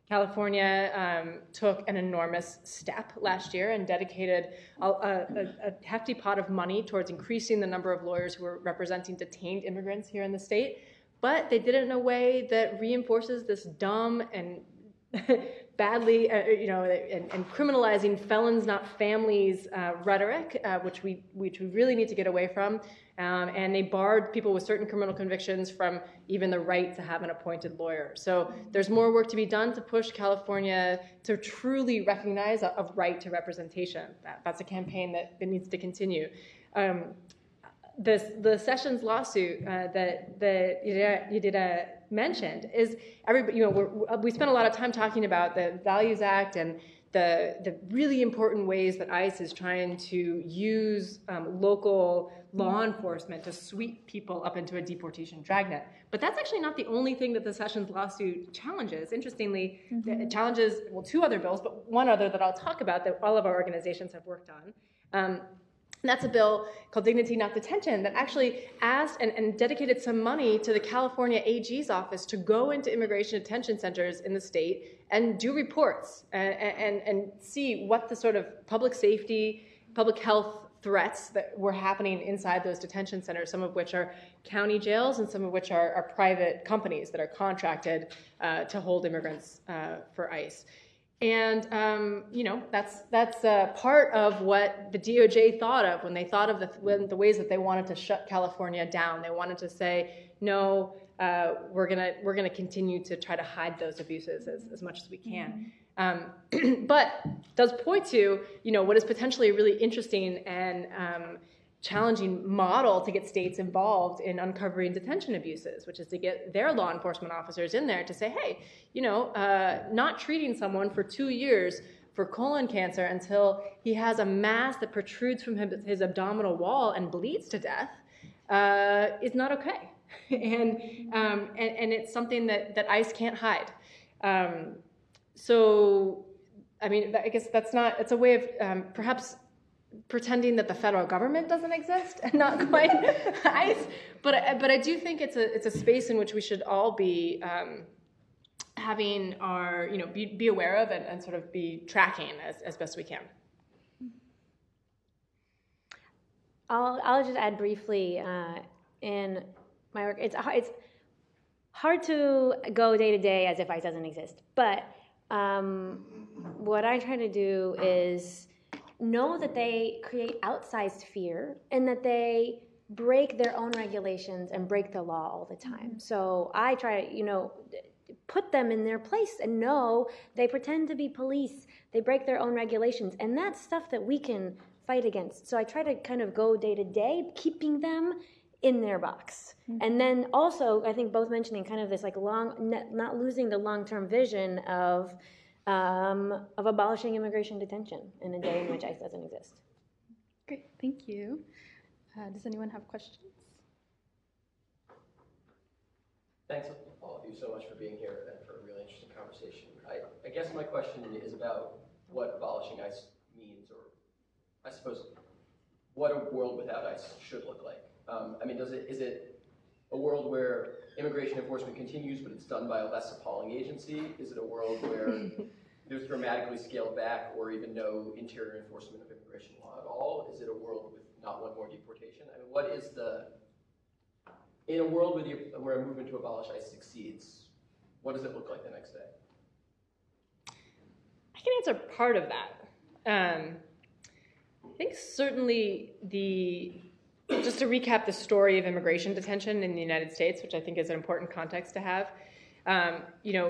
California um, took an enormous step last year and dedicated a, a, a, hefty pot of money towards increasing the number of lawyers who were representing detained immigrants here in the state. But they did it in a way that reinforces this dumb and badly, uh, you know, and, and, criminalizing felons, not families uh, rhetoric, uh, which we which we really need to get away from. Um, and they barred people with certain criminal convictions from even the right to have an appointed lawyer. So there's more work to be done to push California to truly recognize a, a right to representation. That, that's a campaign that, that needs to continue. Um, this, the Sessions lawsuit uh, that that Yadira mentioned is everybody. You know, we spent a lot of time talking about the Values Act and the the really important ways that ICE is trying to use um, local law enforcement to sweep people up into a deportation dragnet. But that's actually not the only thing that the Sessions lawsuit challenges. Interestingly, mm-hmm. it challenges well two other bills, but one other that I'll talk about that all of our organizations have worked on. Um, and that's a bill called Dignity Not Detention that actually asked and, and, dedicated some money to the California AG's office to go into immigration detention centers in the state and do reports and, and, and see what the sort of public safety, public health threats that were happening inside those detention centers, some of which are county jails and some of which are, are private companies that are contracted uh, to hold immigrants uh, for ICE. And um, you know that's that's uh, part of what the DOJ thought of when they thought of the, when, the ways that they wanted to shut California down. They wanted to say no, uh, we're gonna we're gonna continue to try to hide those abuses as, as much as we can. Mm-hmm. Um, but does point to you know what is potentially really interesting and um, challenging model to get states involved in uncovering detention abuses, which is to get their law enforcement officers in there to say, hey, you know, uh, not treating someone for two years for colon cancer until he has a mass that protrudes from his, his abdominal wall and bleeds to death uh, is not okay. and, um, and, and it's something that, that ICE can't hide. Um, so, I mean, I guess that's not, it's a way of um, perhaps pretending that the federal government doesn't exist and not quite ICE. But, but I do think it's a, it's a space in which we should all be um, having our, you know, be, be aware of and, and sort of be tracking as, as best we can. I'll, I'll just add briefly uh, in my work. It's, it's hard to go day to day as if ICE doesn't exist. But um, what I try to do is know that they create outsized fear and that they break their own regulations and break the law all the time. Mm-hmm. So I try to, you know, put them in their place and know they pretend to be police. They break their own regulations. And that's stuff that we can fight against. So I try to kind of go day to day, keeping them in their box. Mm-hmm. And then also, I think both mentioning kind of this like long, not losing the long term vision of, um, of abolishing immigration detention in a day in which ICE doesn't exist. Great, thank you. Uh, does anyone have questions? Thanks all of you so much for being here and for a really interesting conversation. I, I guess my question is about what abolishing ICE means, or I suppose what a world without ICE should look like. Um, I mean, does it is it a world where immigration enforcement continues, but it's done by a less appalling agency? Is it a world where there's dramatically scaled back or even no interior enforcement of immigration law at all? Is it a world with not one more deportation? I mean, what is the in a world where, the, where a movement to abolish ICE succeeds, what does it look like the next day? I can answer part of that. Um, I think certainly the just to recap the story of immigration detention in the United States, which I think is an important context to have. Um, you know,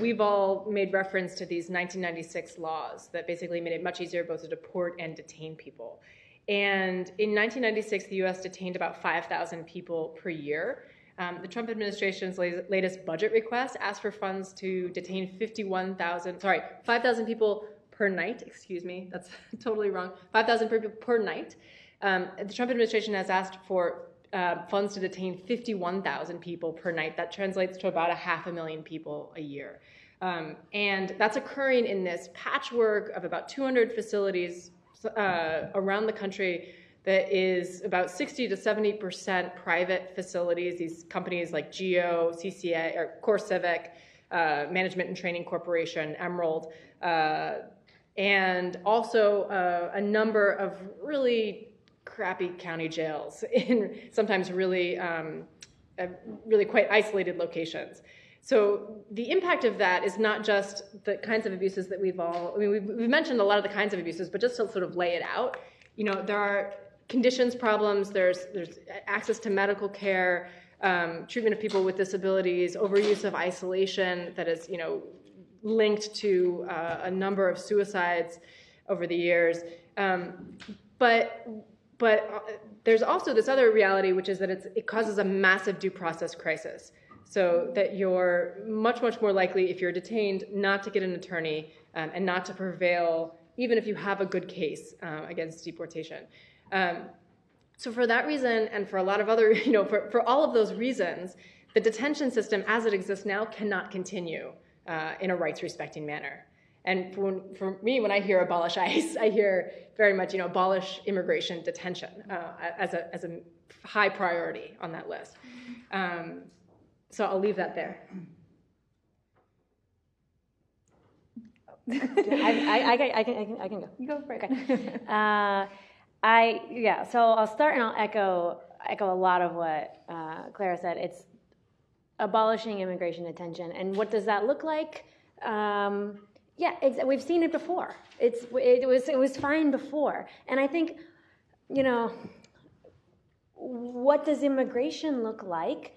we've all made reference to these 1996 laws that basically made it much easier both to deport and detain people. And in 1996, the US detained about 5,000 people per year. Um, the Trump administration's latest budget request asked for funds to detain 51,000, sorry, 5,000 people per night, excuse me, that's totally wrong, 5,000 people per night. Um, the Trump administration has asked for uh, funds to detain 51,000 people per night. That translates to about a half a million people a year. Um, and that's occurring in this patchwork of about 200 facilities uh, around the country that is about 60 to 70 percent private facilities. These companies like Geo, CCA, or CoreCivic, uh, Management and Training Corporation, Emerald, uh, and also uh, a number of really crappy county jails in sometimes really, um, uh, really quite isolated locations. So the impact of that is not just the kinds of abuses that we've all, I mean, we've, we've, mentioned a lot of the kinds of abuses, but just to sort of lay it out, you know, there are conditions problems, there's, there's access to medical care, um, treatment of people with disabilities, overuse of isolation that is, you know, linked to uh, a number of suicides over the years. Um, but but uh, there's also this other reality, which is that it causes a massive due process crisis. So that you're much, much more likely, if you're detained, not to get an attorney um, and not to prevail, even if you have a good case uh, against deportation. Um, so for that reason, and for a lot of other, you know, for, for all of those reasons, the detention system as it exists now cannot continue uh, in a rights respecting manner. And for, for, me, when I hear abolish ICE, I hear very much, you know, abolish immigration detention uh, as, a, as a high priority on that list. Um, so I'll leave that there. I, I, I, I, can, I, can, I can go. You go for it. Okay. Uh, I yeah. So I'll start and I'll echo echo a lot of what uh, Clara said. It's abolishing immigration detention, and what does that look like? Um, yeah, we've seen it before. It's it was it was fine before, and I think, you know, what does immigration look like?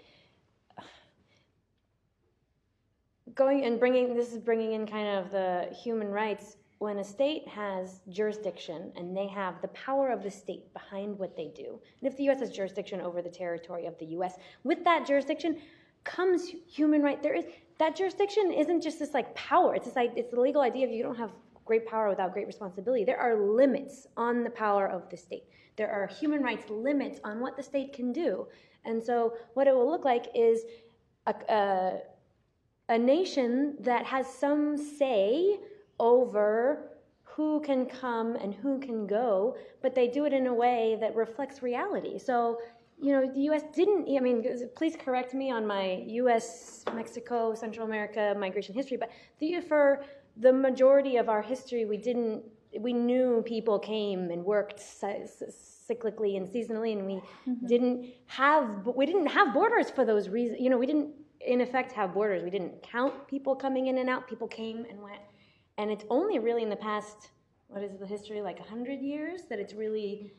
Going and bringing this is bringing in kind of the human rights when a state has jurisdiction and they have the power of the state behind what they do, and if the U.S. has jurisdiction over the territory of the U.S., with that jurisdiction comes human right. There is that jurisdiction isn't just this like power. It's this like it's the legal idea of you don't have great power without great responsibility. There are limits on the power of the state. There are human rights limits on what the state can do, and so what it will look like is a, a, a nation that has some say over who can come and who can go, but they do it in a way that reflects reality. So, you know, the U.S. didn't, I mean, please correct me on my U.S., Mexico, Central America migration history, but the, for the majority of our history, we didn't, we knew people came and worked cyclically and seasonally, and we mm-hmm. didn't have, we didn't have borders for those reasons. You know, we didn't, in effect, have borders. We didn't count people coming in and out. People came and went. And it's only really in the past, what is the history, like 100 years, that it's really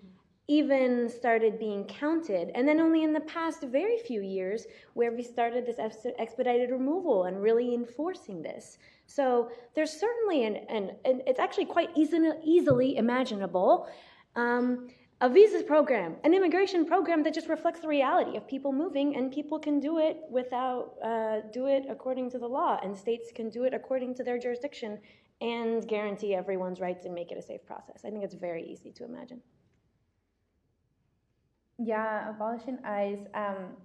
even started being counted. And then only in the past very few years where we started this expedited removal and really enforcing this. So there's certainly an, an, an it's actually quite easy, easily imaginable. Um, a visa program, an immigration program that just reflects the reality of people moving, and people can do it without uh, do it according to the law, and states can do it according to their jurisdiction, and guarantee everyone's rights and make it a safe process. I think it's very easy to imagine. Yeah, abolishing ICE. Um,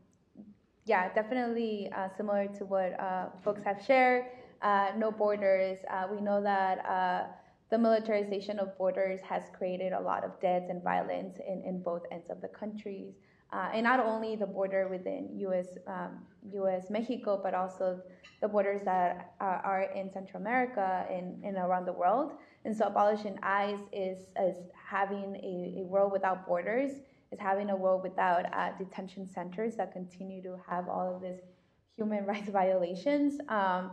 yeah, definitely uh, similar to what uh, folks have shared. Uh, no borders. Uh, we know that uh, the militarization of borders has created a lot of deaths and violence in, in both ends of the countries. Uh, and not only the border within U.S. Um, U.S. Mexico, but also the borders that are, are in Central America and, and around the world. And so, abolishing ICE is, is having a, a world without borders, is having a world without uh, detention centers that continue to have all of these human rights violations. Um,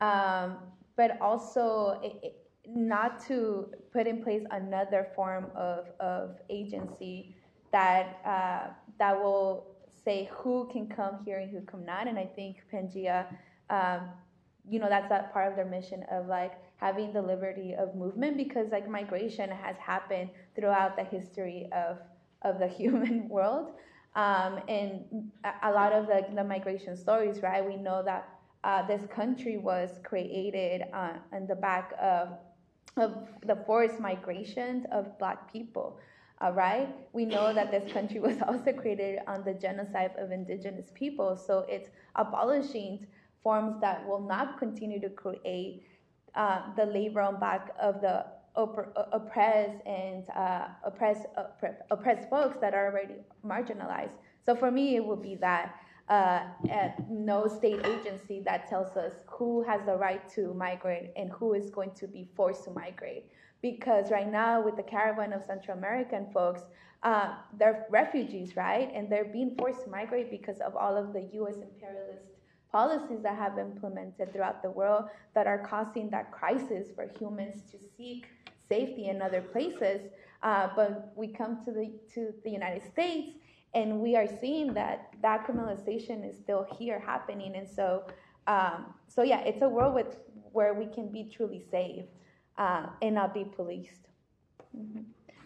um, but also, it, it, not to put in place another form of, of agency that uh, that will say who can come here and who come not. And I think Pangea, um, you know, that's that part of their mission of like having the liberty of movement because like migration has happened throughout the history of of the human world. Um, and a lot of the, the migration stories, right? We know that uh, this country was created uh, on the back of of the forced migrations of black people. Uh, right? We know that this country was also created on the genocide of indigenous people, so it's abolishing forms that will not continue to create uh, the labor on back of the oppressed and uh, oppressed, folks that are already marginalized. So for me, it would be that uh, no state agency that tells us who has the right to migrate and who is going to be forced to migrate. Because right now, with the caravan of Central American folks, uh, they're refugees, right? And they're being forced to migrate because of all of the US imperialist policies that have implemented throughout the world that are causing that crisis for humans to seek safety in other places. Uh, but we come to the to the United States and we are seeing that that criminalization is still here happening and so um, so yeah it's a world with where we can be truly safe uh, and not be policed mm-hmm.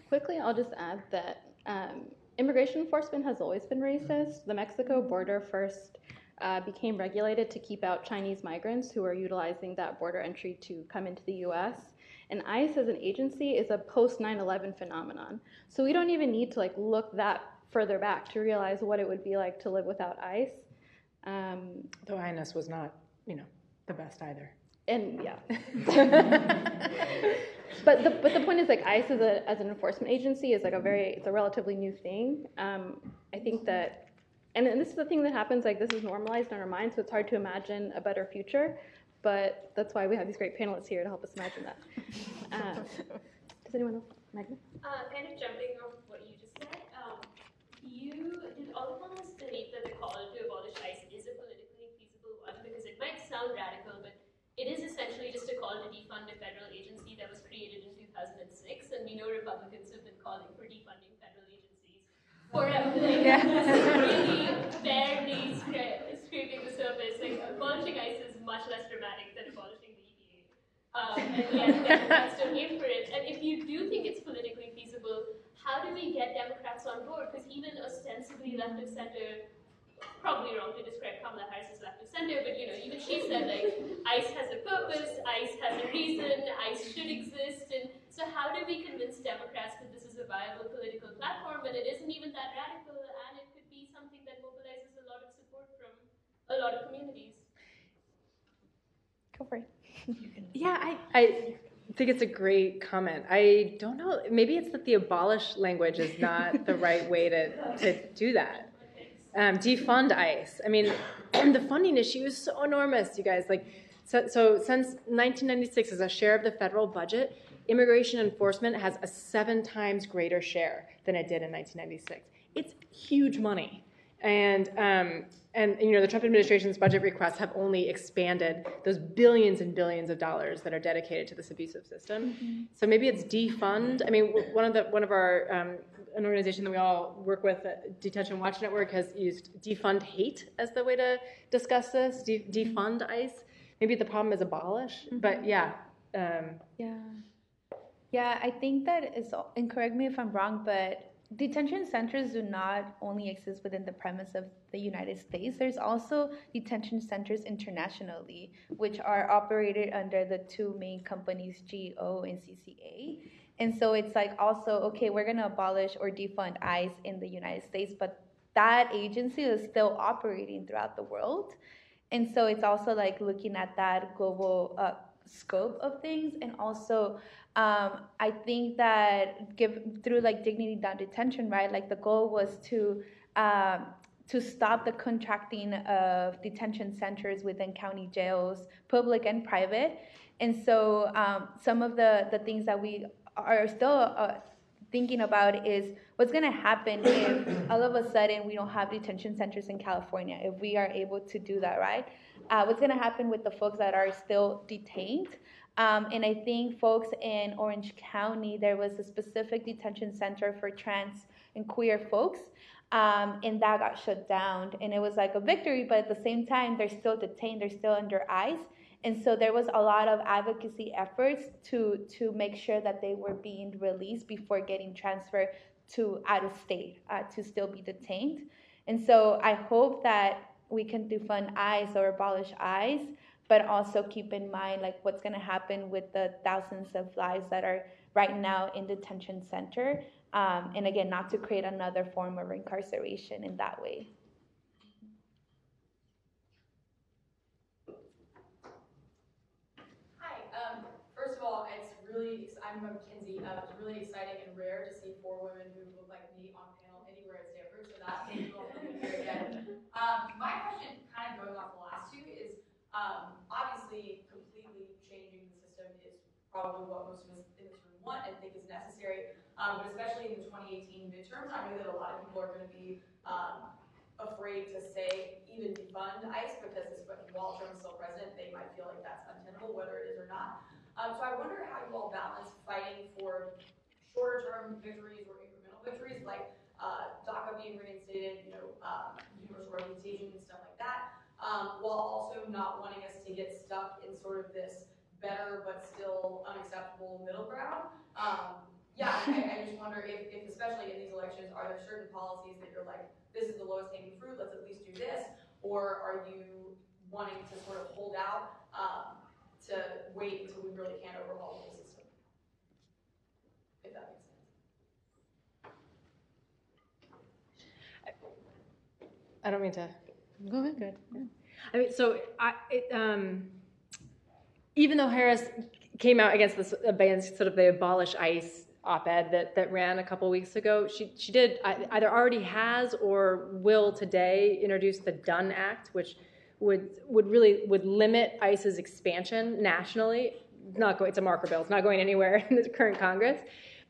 quickly i'll just add that um, immigration enforcement has always been racist the mexico border first uh, became regulated to keep out chinese migrants who are utilizing that border entry to come into the us and ICE as an agency is a post 9/11 phenomenon. So we don't even need to like look that further back to realize what it would be like to live without ice. Um, Though INS was not, you know, the best either. And yeah. but the but the point is like ICE as a as an enforcement agency is like a very it's a relatively new thing. Um, I think that and, and this is the thing that happens like this is normalized in our minds, so it's hard to imagine a better future. But that's why we have these great panelists here to help us imagine that. Um, does anyone know Megan? Uh, kind of jumping off what you just said, um, you did all of us believe that the call to abolish ICE is a politically feasible one because it might sound radical, but it is essentially just a call to defund a federal agency that was created in 2006, and we know Republicans have been calling for defunding federal agencies forever. Like, yeah. really barely scraping the surface. Like, abolishing ICE is much less dramatic than abolishing the EPA. Um, and yet, for it. And if you do think it's politically feasible, how do we get Democrats on board? Because even ostensibly left of center probably wrong to describe Kamala Harris as left of center, but you know, even she said like ICE has a purpose, ICE has a reason, ICE should exist, and so how do we convince Democrats that this is a viable political platform when it isn't even that radical and it could be something that mobilizes a lot of support from a lot of communities? Go for it. yeah, I, I think it's a great comment. I don't know. Maybe it's that the abolish language is not the right way to, to do that um, defund ICE. I mean, the funding issue is so enormous, you guys. Like, so, so since 1996, as a share of the federal budget, immigration enforcement has a seven times greater share than it did in 1996. It's huge money. And, um, and you know the Trump administration's budget requests have only expanded those billions and billions of dollars that are dedicated to this abusive system. Mm-hmm. So maybe it's defund. I mean, one of the one of our um, an organization that we all work with, uh, Detention Watch Network, has used defund hate as the way to discuss this. De- mm-hmm. defund ICE. Maybe the problem is abolish, mm-hmm. but yeah. Um, yeah. Yeah, I think that is, and correct me if I'm wrong, but detention centers do not only exist within the premise of the United States. There's also detention centers internationally, which are operated under the two main companies, GEO and CCA. And so it's like also, okay, we're going to abolish or defund ICE in the United States, but that agency is still operating throughout the world. And so it's also like looking at that global uh, scope of things. And also, um, I think that give through like Dignity Not Detention, right? Like the goal was to um, to stop the contracting of detention centers within county jails, public and private. And so um, some of the, the things that we are still uh, thinking about is what's going to happen if all of a sudden we don't have detention centers in California, if we are able to do that, right? Uh, what's going to happen with the folks that are still detained? Um, and I think folks in Orange County, there was a specific detention center for trans and queer folks. Um, and that got shut down. And it was like a victory, but at the same time, they're still detained, they're still under ICE. And so there was a lot of advocacy efforts to, to make sure that they were being released before getting transferred to out of state uh, to still be detained. And so I hope that we can defund ICE or abolish ICE, but also keep in mind like what's going to happen with the thousands of lives that are right now in detention center. Um, and again, not to create another form of incarceration in that way. really, I'm Mackenzie, uh, it's really exciting and rare to see four women who look like me on panel anywhere at Stanford, so that's for here again. Um, my question, kind of going off the last two, is um, obviously completely changing the system is probably what most of us in this room want and think is necessary, um, but especially in the 2018 midterms, I know that a lot of people are going to be um, afraid to say even defund ICE because this, while Trump is still president, they might feel like that's untenable, whether it is or not. Um, so I wonder how you all balance fighting for shorter term victories or incremental victories, like uh, DACA being reinstated, you know, um, universal representation and stuff like that, um, while also not wanting us to get stuck in sort of this better but still unacceptable middle ground. Um, yeah, I, I, just wonder if, if, especially in these elections, are there certain policies that you're like, this is the lowest hanging fruit, let's at least do this, or are you wanting to sort of hold out um, to wait until we really can overhaul the system. If that makes sense. I don't mean to. Go ahead. Good. Yeah. I mean, so I, it, um, even though Harris came out against this against sort of the abolish ICE op-ed that, that ran a couple weeks ago, she she did either already has or will today introduce the Dunn Act, which would would really would limit ICE's expansion nationally. Not going, it's a marker bill. It's not going anywhere in the current Congress,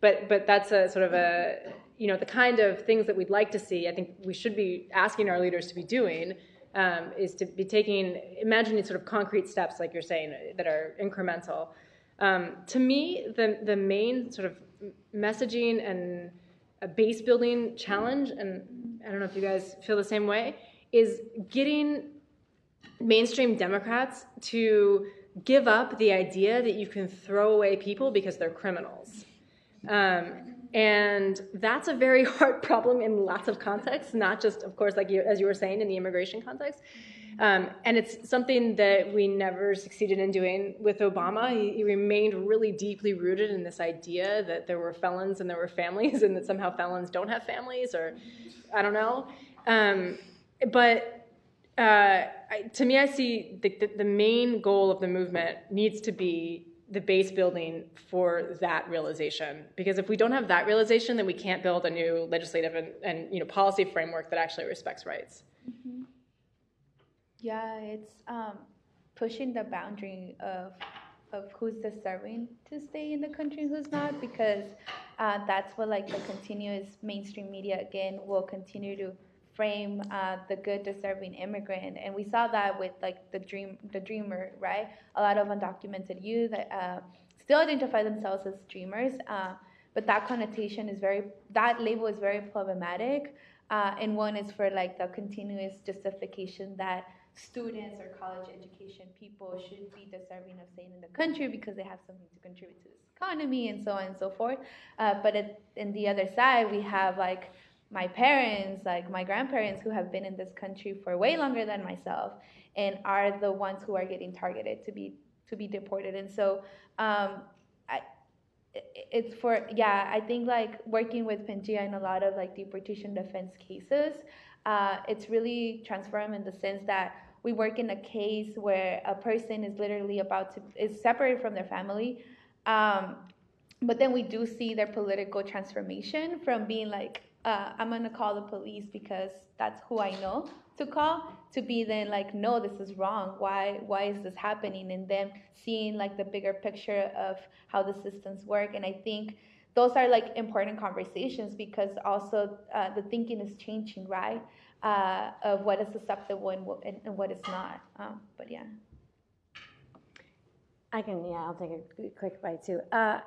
but but that's a sort of a you know the kind of things that we'd like to see. I think we should be asking our leaders to be doing um, is to be taking, imagining sort of concrete steps, like you're saying, that are incremental. Um, to me, the, the main sort of messaging and a base building challenge, and I don't know if you guys feel the same way, is getting mainstream Democrats to give up the idea that you can throw away people because they're criminals. Um, and that's a very hard problem in lots of contexts, not just, of course, like you, as you were saying, in the immigration context. Um, and it's something that we never succeeded in doing with Obama. He, he, remained really deeply rooted in this idea that there were felons and there were families, and that somehow felons don't have families, or I don't know. Um, but uh, to me, I see the, the, the main goal of the movement needs to be the base building for that realization. Because if we don't have that realization, then we can't build a new legislative and, and you know policy framework that actually respects rights. Mm-hmm. Yeah, it's um, pushing the boundary of of who's deserving to stay in the country who's not, because uh, that's what like the continuous mainstream media again will continue to frame uh, the good deserving immigrant. And we saw that with like the dream the dreamer right? A lot of undocumented youth uh, still identify themselves as dreamers uh, but that connotation is very that label is very problematic uh, and one is for like the continuous justification that students or college education people should be deserving of staying in the country because they have something to contribute to this economy and so on and so forth. Uh, but in the other side we have like my parents, like my grandparents who have been in this country for way longer than myself and are the ones who are getting targeted to be to be deported. And so um, I, it's for yeah, I think like working with Pangea in a lot of like deportation defense cases, uh, it's really transformative in the sense that we work in a case where a person is literally about to is separated from their family. Um, but then we do see their political transformation from being like uh, I'm gonna call the police because that's who I know to call to be then like no this is wrong. Why why is this happening? And then seeing like the bigger picture of how the systems work. And I think those are like important conversations because also uh, the thinking is changing right? Uh, of what is acceptable and, and, and what is not. Um, but yeah. I can yeah I'll take a quick bite too. Uh,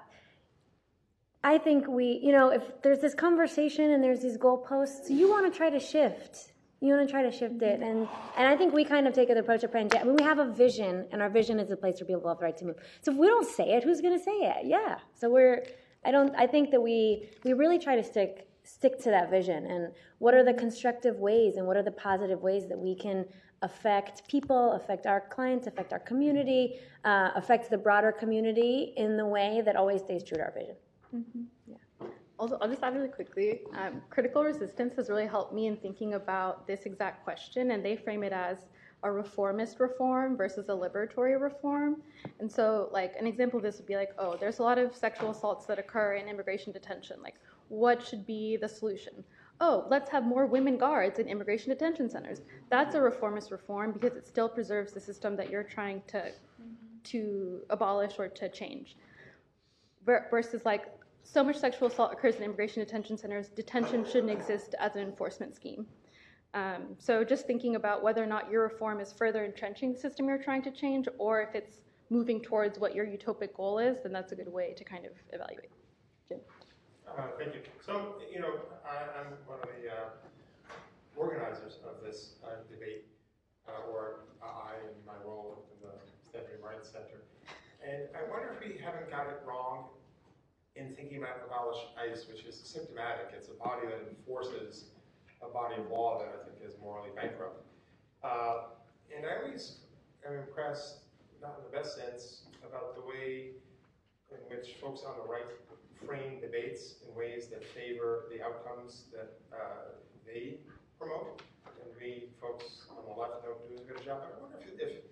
I think we, you know, if there's this conversation and there's these goalposts, you want to try to shift. You want to try to shift it, and and I think we kind of take an approach of. I mean, we have a vision, and our vision is a place where people have the right to move. So if we don't say it, who's going to say it? Yeah. So we're, I don't, I think that we we really try to stick stick to that vision, and what are the constructive ways, and what are the positive ways that we can affect people, affect our clients, affect our community, uh, affect the broader community in the way that always stays true to our vision. Mm-hmm. Yeah. Also, I'll just add really quickly. Um, critical resistance has really helped me in thinking about this exact question, and they frame it as a reformist reform versus a liberatory reform. And so, like, an example of this would be like, oh, there's a lot of sexual assaults that occur in immigration detention. Like, what should be the solution? Oh, let's have more women guards in immigration detention centers. That's a reformist reform because it still preserves the system that you're trying to mm-hmm. to abolish or to change. Versus like so much sexual assault occurs in immigration detention centers, detention shouldn't exist as an enforcement scheme. Um, so just thinking about whether or not your reform is further entrenching the system you're trying to change, or if it's moving towards what your utopic goal is, then that's a good way to kind of evaluate. Jim. Uh, thank you. So, you know, I, am one of the uh, organizers of this uh, debate, uh, or I, in my role in the Stanford Rights Center. And I wonder if we haven't got it wrong in thinking about abolish ICE, which is symptomatic. It's a body that enforces a body of law that I think is morally bankrupt. Uh, and I always am impressed, not in the best sense, about the way in which folks on the right frame debates in ways that favor the outcomes that uh, they promote. And we folks on the left don't do as good a job. I wonder if, if,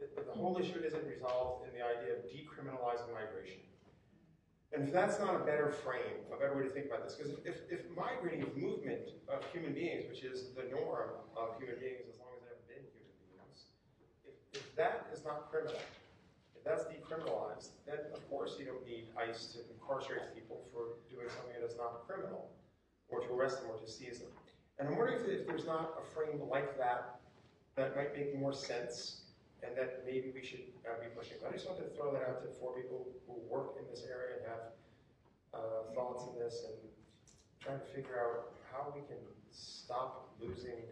if the whole issue isn't resolved in the idea of decriminalizing migration. And if that's not a better frame, a better way to think about this, because if, if, migrating is movement of human beings, which is the norm of human beings as long as there have been human beings, if, if that is not criminal, if that's decriminalized, then of course you don't need ICE to incarcerate people for doing something that is not criminal, or to arrest them or to seize them. And I'm wondering if, if there's not a frame like that that might make more sense and that maybe we should uh, be pushing. I just wanted to throw that out to four people who work in this area and have uh, thoughts on this and trying to figure out how we can stop losing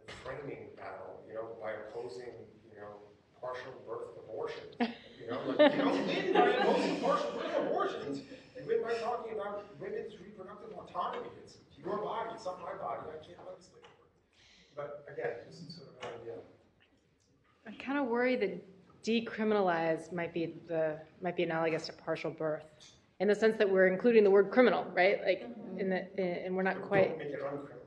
the framing battle, you know, by opposing, you know, partial birth abortion. You know, like, you don't win by opposing partial birth abortions. You win by talking about women's reproductive autonomy. It's your body, it's not my body. I can't legislate for it. But again, just sort of an idea. I kind of worry that decriminalize might be the might be analogous to partial birth, in the sense that we're including the word criminal, right? Like, in the and we're not quite Don't make it uncriminal.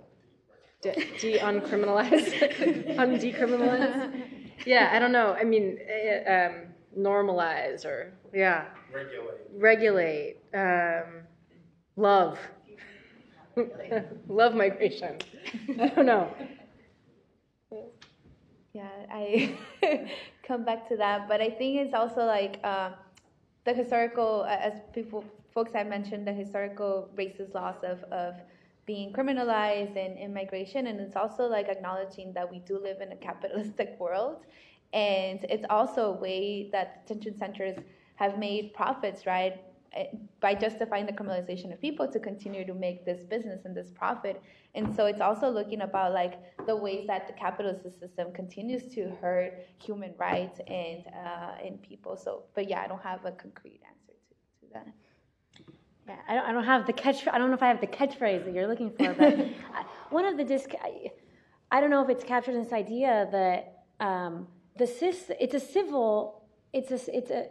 de, de uncriminalize, undecriminalize. Yeah, I don't know. I mean, eh, um, normalize or yeah, Regulate. regulate, um, love, love migration. I don't know. Yeah, I come back to that, but I think it's also like uh, the historical, as people, folks have mentioned, the historical racist loss of, of being criminalized and immigration, and it's also like acknowledging that we do live in a capitalistic world, and it's also a way that detention centers have made profits, right? Eh, By justifying the criminalization of people to continue to make this business and this profit. And so it's also looking about like the ways that the capitalist system continues to hurt human rights and uh, and people. So, but yeah, I don't have a concrete answer to, to that. Yeah, I don't, I don't have the catch. I don't know if I have the catchphrase that you're looking for, but one of the disc. I, I don't know if it's captured in this idea that um, the sys. It's a civil. It's a. It's a.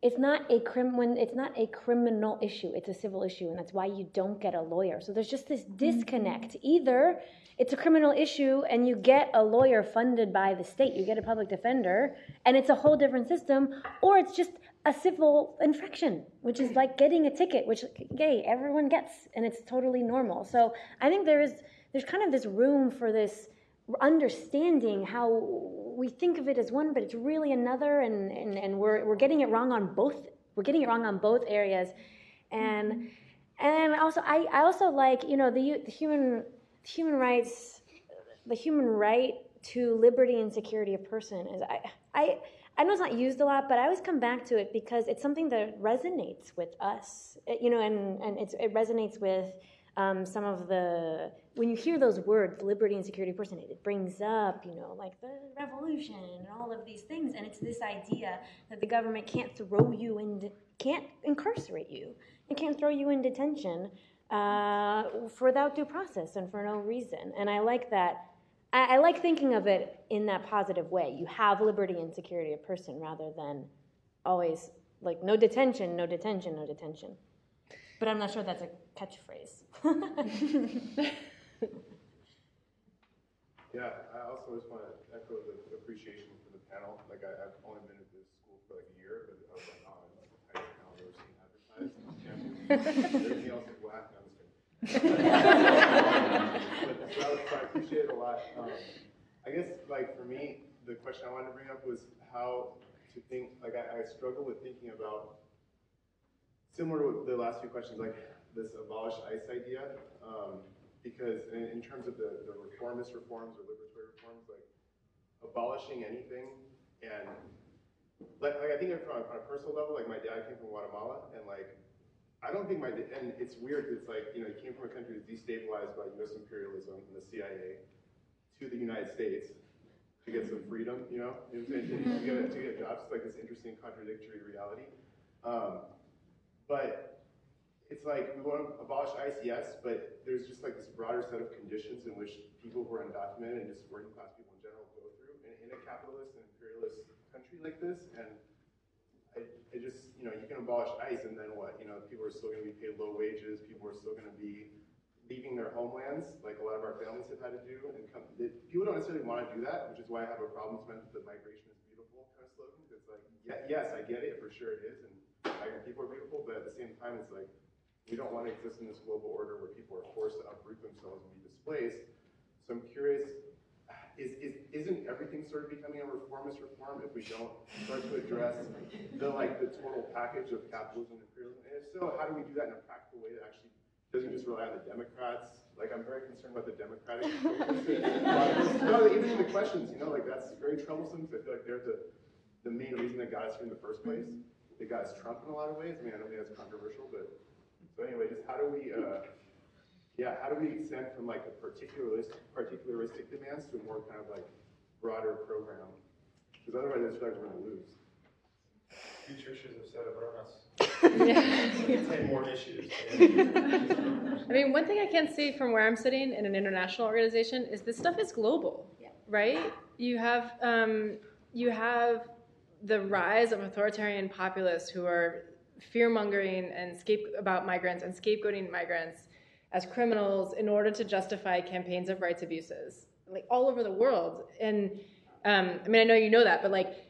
It's not a crim when it's not a criminal issue. It's a civil issue, and that's why you don't get a lawyer. So there's just this mm-hmm. disconnect. Either it's a criminal issue, and you get a lawyer funded by the state. You get a public defender, and it's a whole different system, or it's just a civil infraction, which is like getting a ticket, which gay everyone gets, and it's totally normal. So I think there is there's kind of this room for this understanding how we think of it as one, but it's really another, and and, and we're we're getting it wrong on both. We're getting it wrong on both areas, and and also I, I also like you know the, the human human rights the human right to liberty and security of person is I, I I know it's not used a lot, but I always come back to it because it's something that resonates with us, you know, and, and it's, it resonates with um, some of the, when you hear those words, liberty and security person, it brings up, you know, like the revolution and all of these things. And it's this idea that the government can't throw you in, can't incarcerate you, and can't throw you in detention uh, for without due process and for no reason. And I like that I, I like thinking of it in that positive way. You have liberty and security of person rather than always like no detention, no detention, no detention. But I'm not sure that's a catchphrase. Yeah, I also just want to echo the appreciation for the panel. Like, I, I've only been at this school for like a year, but I was like, oh, it's a tight panel I've never seen advertised on campus. Everything else is whack, no, I'm just kidding. But, so I was- so I appreciate it a lot. Um, I guess, like, for me, the question I wanted to bring up was how to think, like, I, I struggle with thinking about, similar to the last few questions, like, this abolish ICE idea, um, because in, in terms of the, the reformist reforms or liberatory reforms, like abolishing anything and like, I think on a personal level, like my dad came from Guatemala and like I don't think my and it's weird. It's like you know he came from a country that's destabilized by U.S. imperialism and the CIA to the United States to get some freedom, you know, to get to get jobs. It's like this interesting contradictory reality. Um, but it's like we want to abolish ICE, yes, but there's just like this broader set of conditions in which people who are undocumented and just working class people in general go through in, in a capitalist and imperialist country like this. And I, I just, you know, you can abolish ICE and then what? You know, people are still going to be paid low wages. People are still going to be leaving their homelands, like a lot of our families have had to do. And come, they, people don't necessarily want to do that, which is why I have a problem with the migration is beautiful kind of slogan. It's like, yeah, yes, I get it, for sure it is, and migrant people are beautiful, but at the same time, it's like, we don't want to exist in this global order where people are forced to uproot themselves and be displaced. So I'm curious, is, is, isn't everything sort of becoming a reformist reform if we don't start to address the like the total package of capitalism and imperialism? And if so, how do we do that in a practical way that actually doesn't just rely on the Democrats Like I'm very concerned about the democratic. no, even in the questions, you know, like that's very troublesome. Because I feel like they're the the main reason that got us here in the first place. They got us Trump in a lot of ways. I mean, I don't think that's controversial, but so anyway, just how do we, uh, yeah, how do we extend from like a particularistic, particularistic demands to a more kind of like broader program? Because otherwise, I feel like we're going to lose. Future should have said it, but us. Ten more issues. I mean, one thing I can see from where I'm sitting in an international organization is this stuff is global, Yeah. right? You have um, you have the rise of authoritarian populists who are fear mongering and scape about migrants and scapegoating migrants as criminals in order to justify campaigns of rights abuses, like all over the world. And um, I mean, I know you know that, but like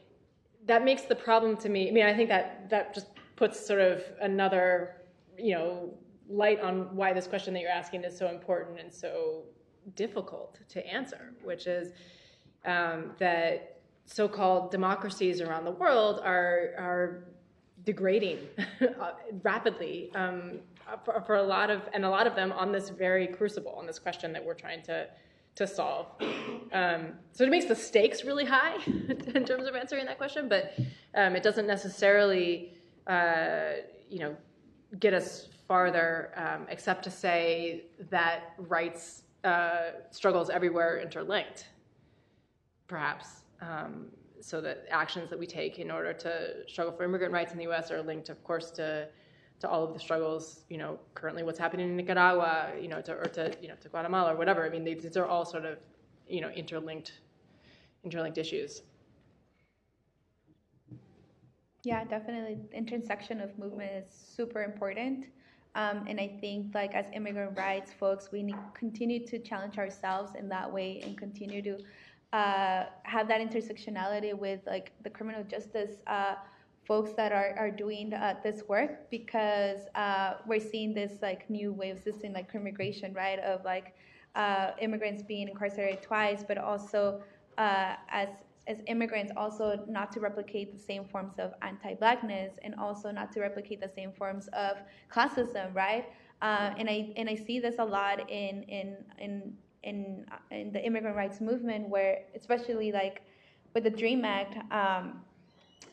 that makes the problem to me. I mean, I think that that just puts sort of another, you know, light on why this question that you're asking is so important and so difficult to answer, which is um, that so-called democracies around the world are are degrading rapidly um, for, for, a lot of and a lot of them on this very crucible on this question that we're trying to to solve. Um, so it makes the stakes really high in terms of answering that question, but um, it doesn't necessarily uh, you know get us farther, um, except to say that rights uh, struggles everywhere interlinked, perhaps um, so that actions that we take in order to struggle for immigrant rights in the U.S. are linked, of course, to to all of the struggles, you know, currently what's happening in Nicaragua, you know, to, or to you know to Guatemala or whatever. I mean, these are all sort of you know interlinked interlinked issues. Yeah, definitely. The intersection of movement is super important. Um, and I think, like, as immigrant rights folks, we need continue to challenge ourselves in that way and continue to uh, have that intersectionality with like the criminal justice uh, folks that are, are doing uh, this work because uh, we're seeing this like new wave of system like immigration right of like uh, immigrants being incarcerated twice but also uh, as as immigrants also not to replicate the same forms of anti-blackness and also not to replicate the same forms of classism right? Uh, and I and I see this a lot in in in in in the immigrant rights movement, where especially like with the Dream Act, um,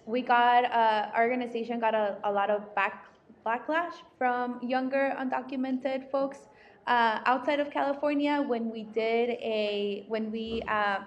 we got uh, our organization got a, a lot of back backlash from younger undocumented folks uh, outside of California when we did a when we uh,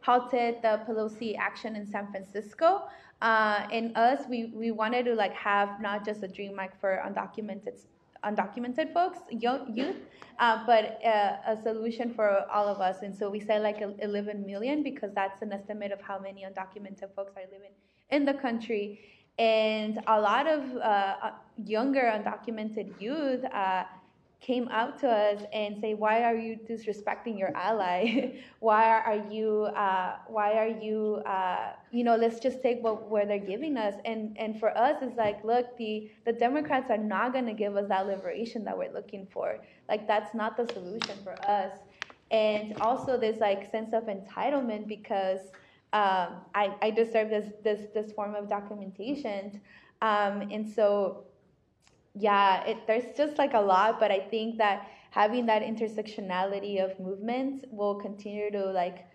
halted the Pelosi action in San Francisco. Uh, and us, we, we wanted to like have not just a Dream Act for undocumented undocumented folks, young, youth, uh, but uh, a solution for all of us. And so we said like 11 million because that's an estimate of how many undocumented folks are living in the country. And a lot of uh, younger undocumented youth uh, came out to us and say, "Why are you disrespecting your ally? why are you? Uh, why are you? Uh, you know, let's just take what where they're giving us." And and for us, it's like, look, the the Democrats are not going to give us that liberation that we're looking for. Like that's not the solution for us. And also, this like sense of entitlement because um, I I deserve this this this form of documentation, um, and so yeah, it, there's just like a lot, but I think that having that intersectionality of movements will continue to like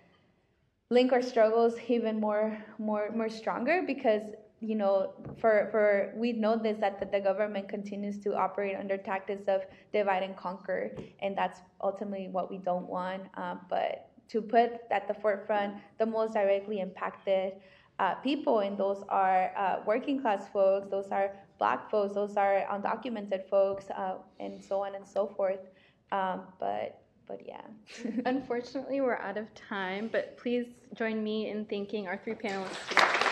link our struggles even more, more, more stronger because you know, for for we know this that the, the government continues to operate under tactics of divide and conquer, and that's ultimately what we don't want. Uh, but to put at the forefront the most directly impacted uh, people, and those are uh, working class folks, those are black folks, those are undocumented folks, uh, and so on and so forth. Um, but but yeah. Unfortunately, we're out of time, but please join me in thanking our three panelists today.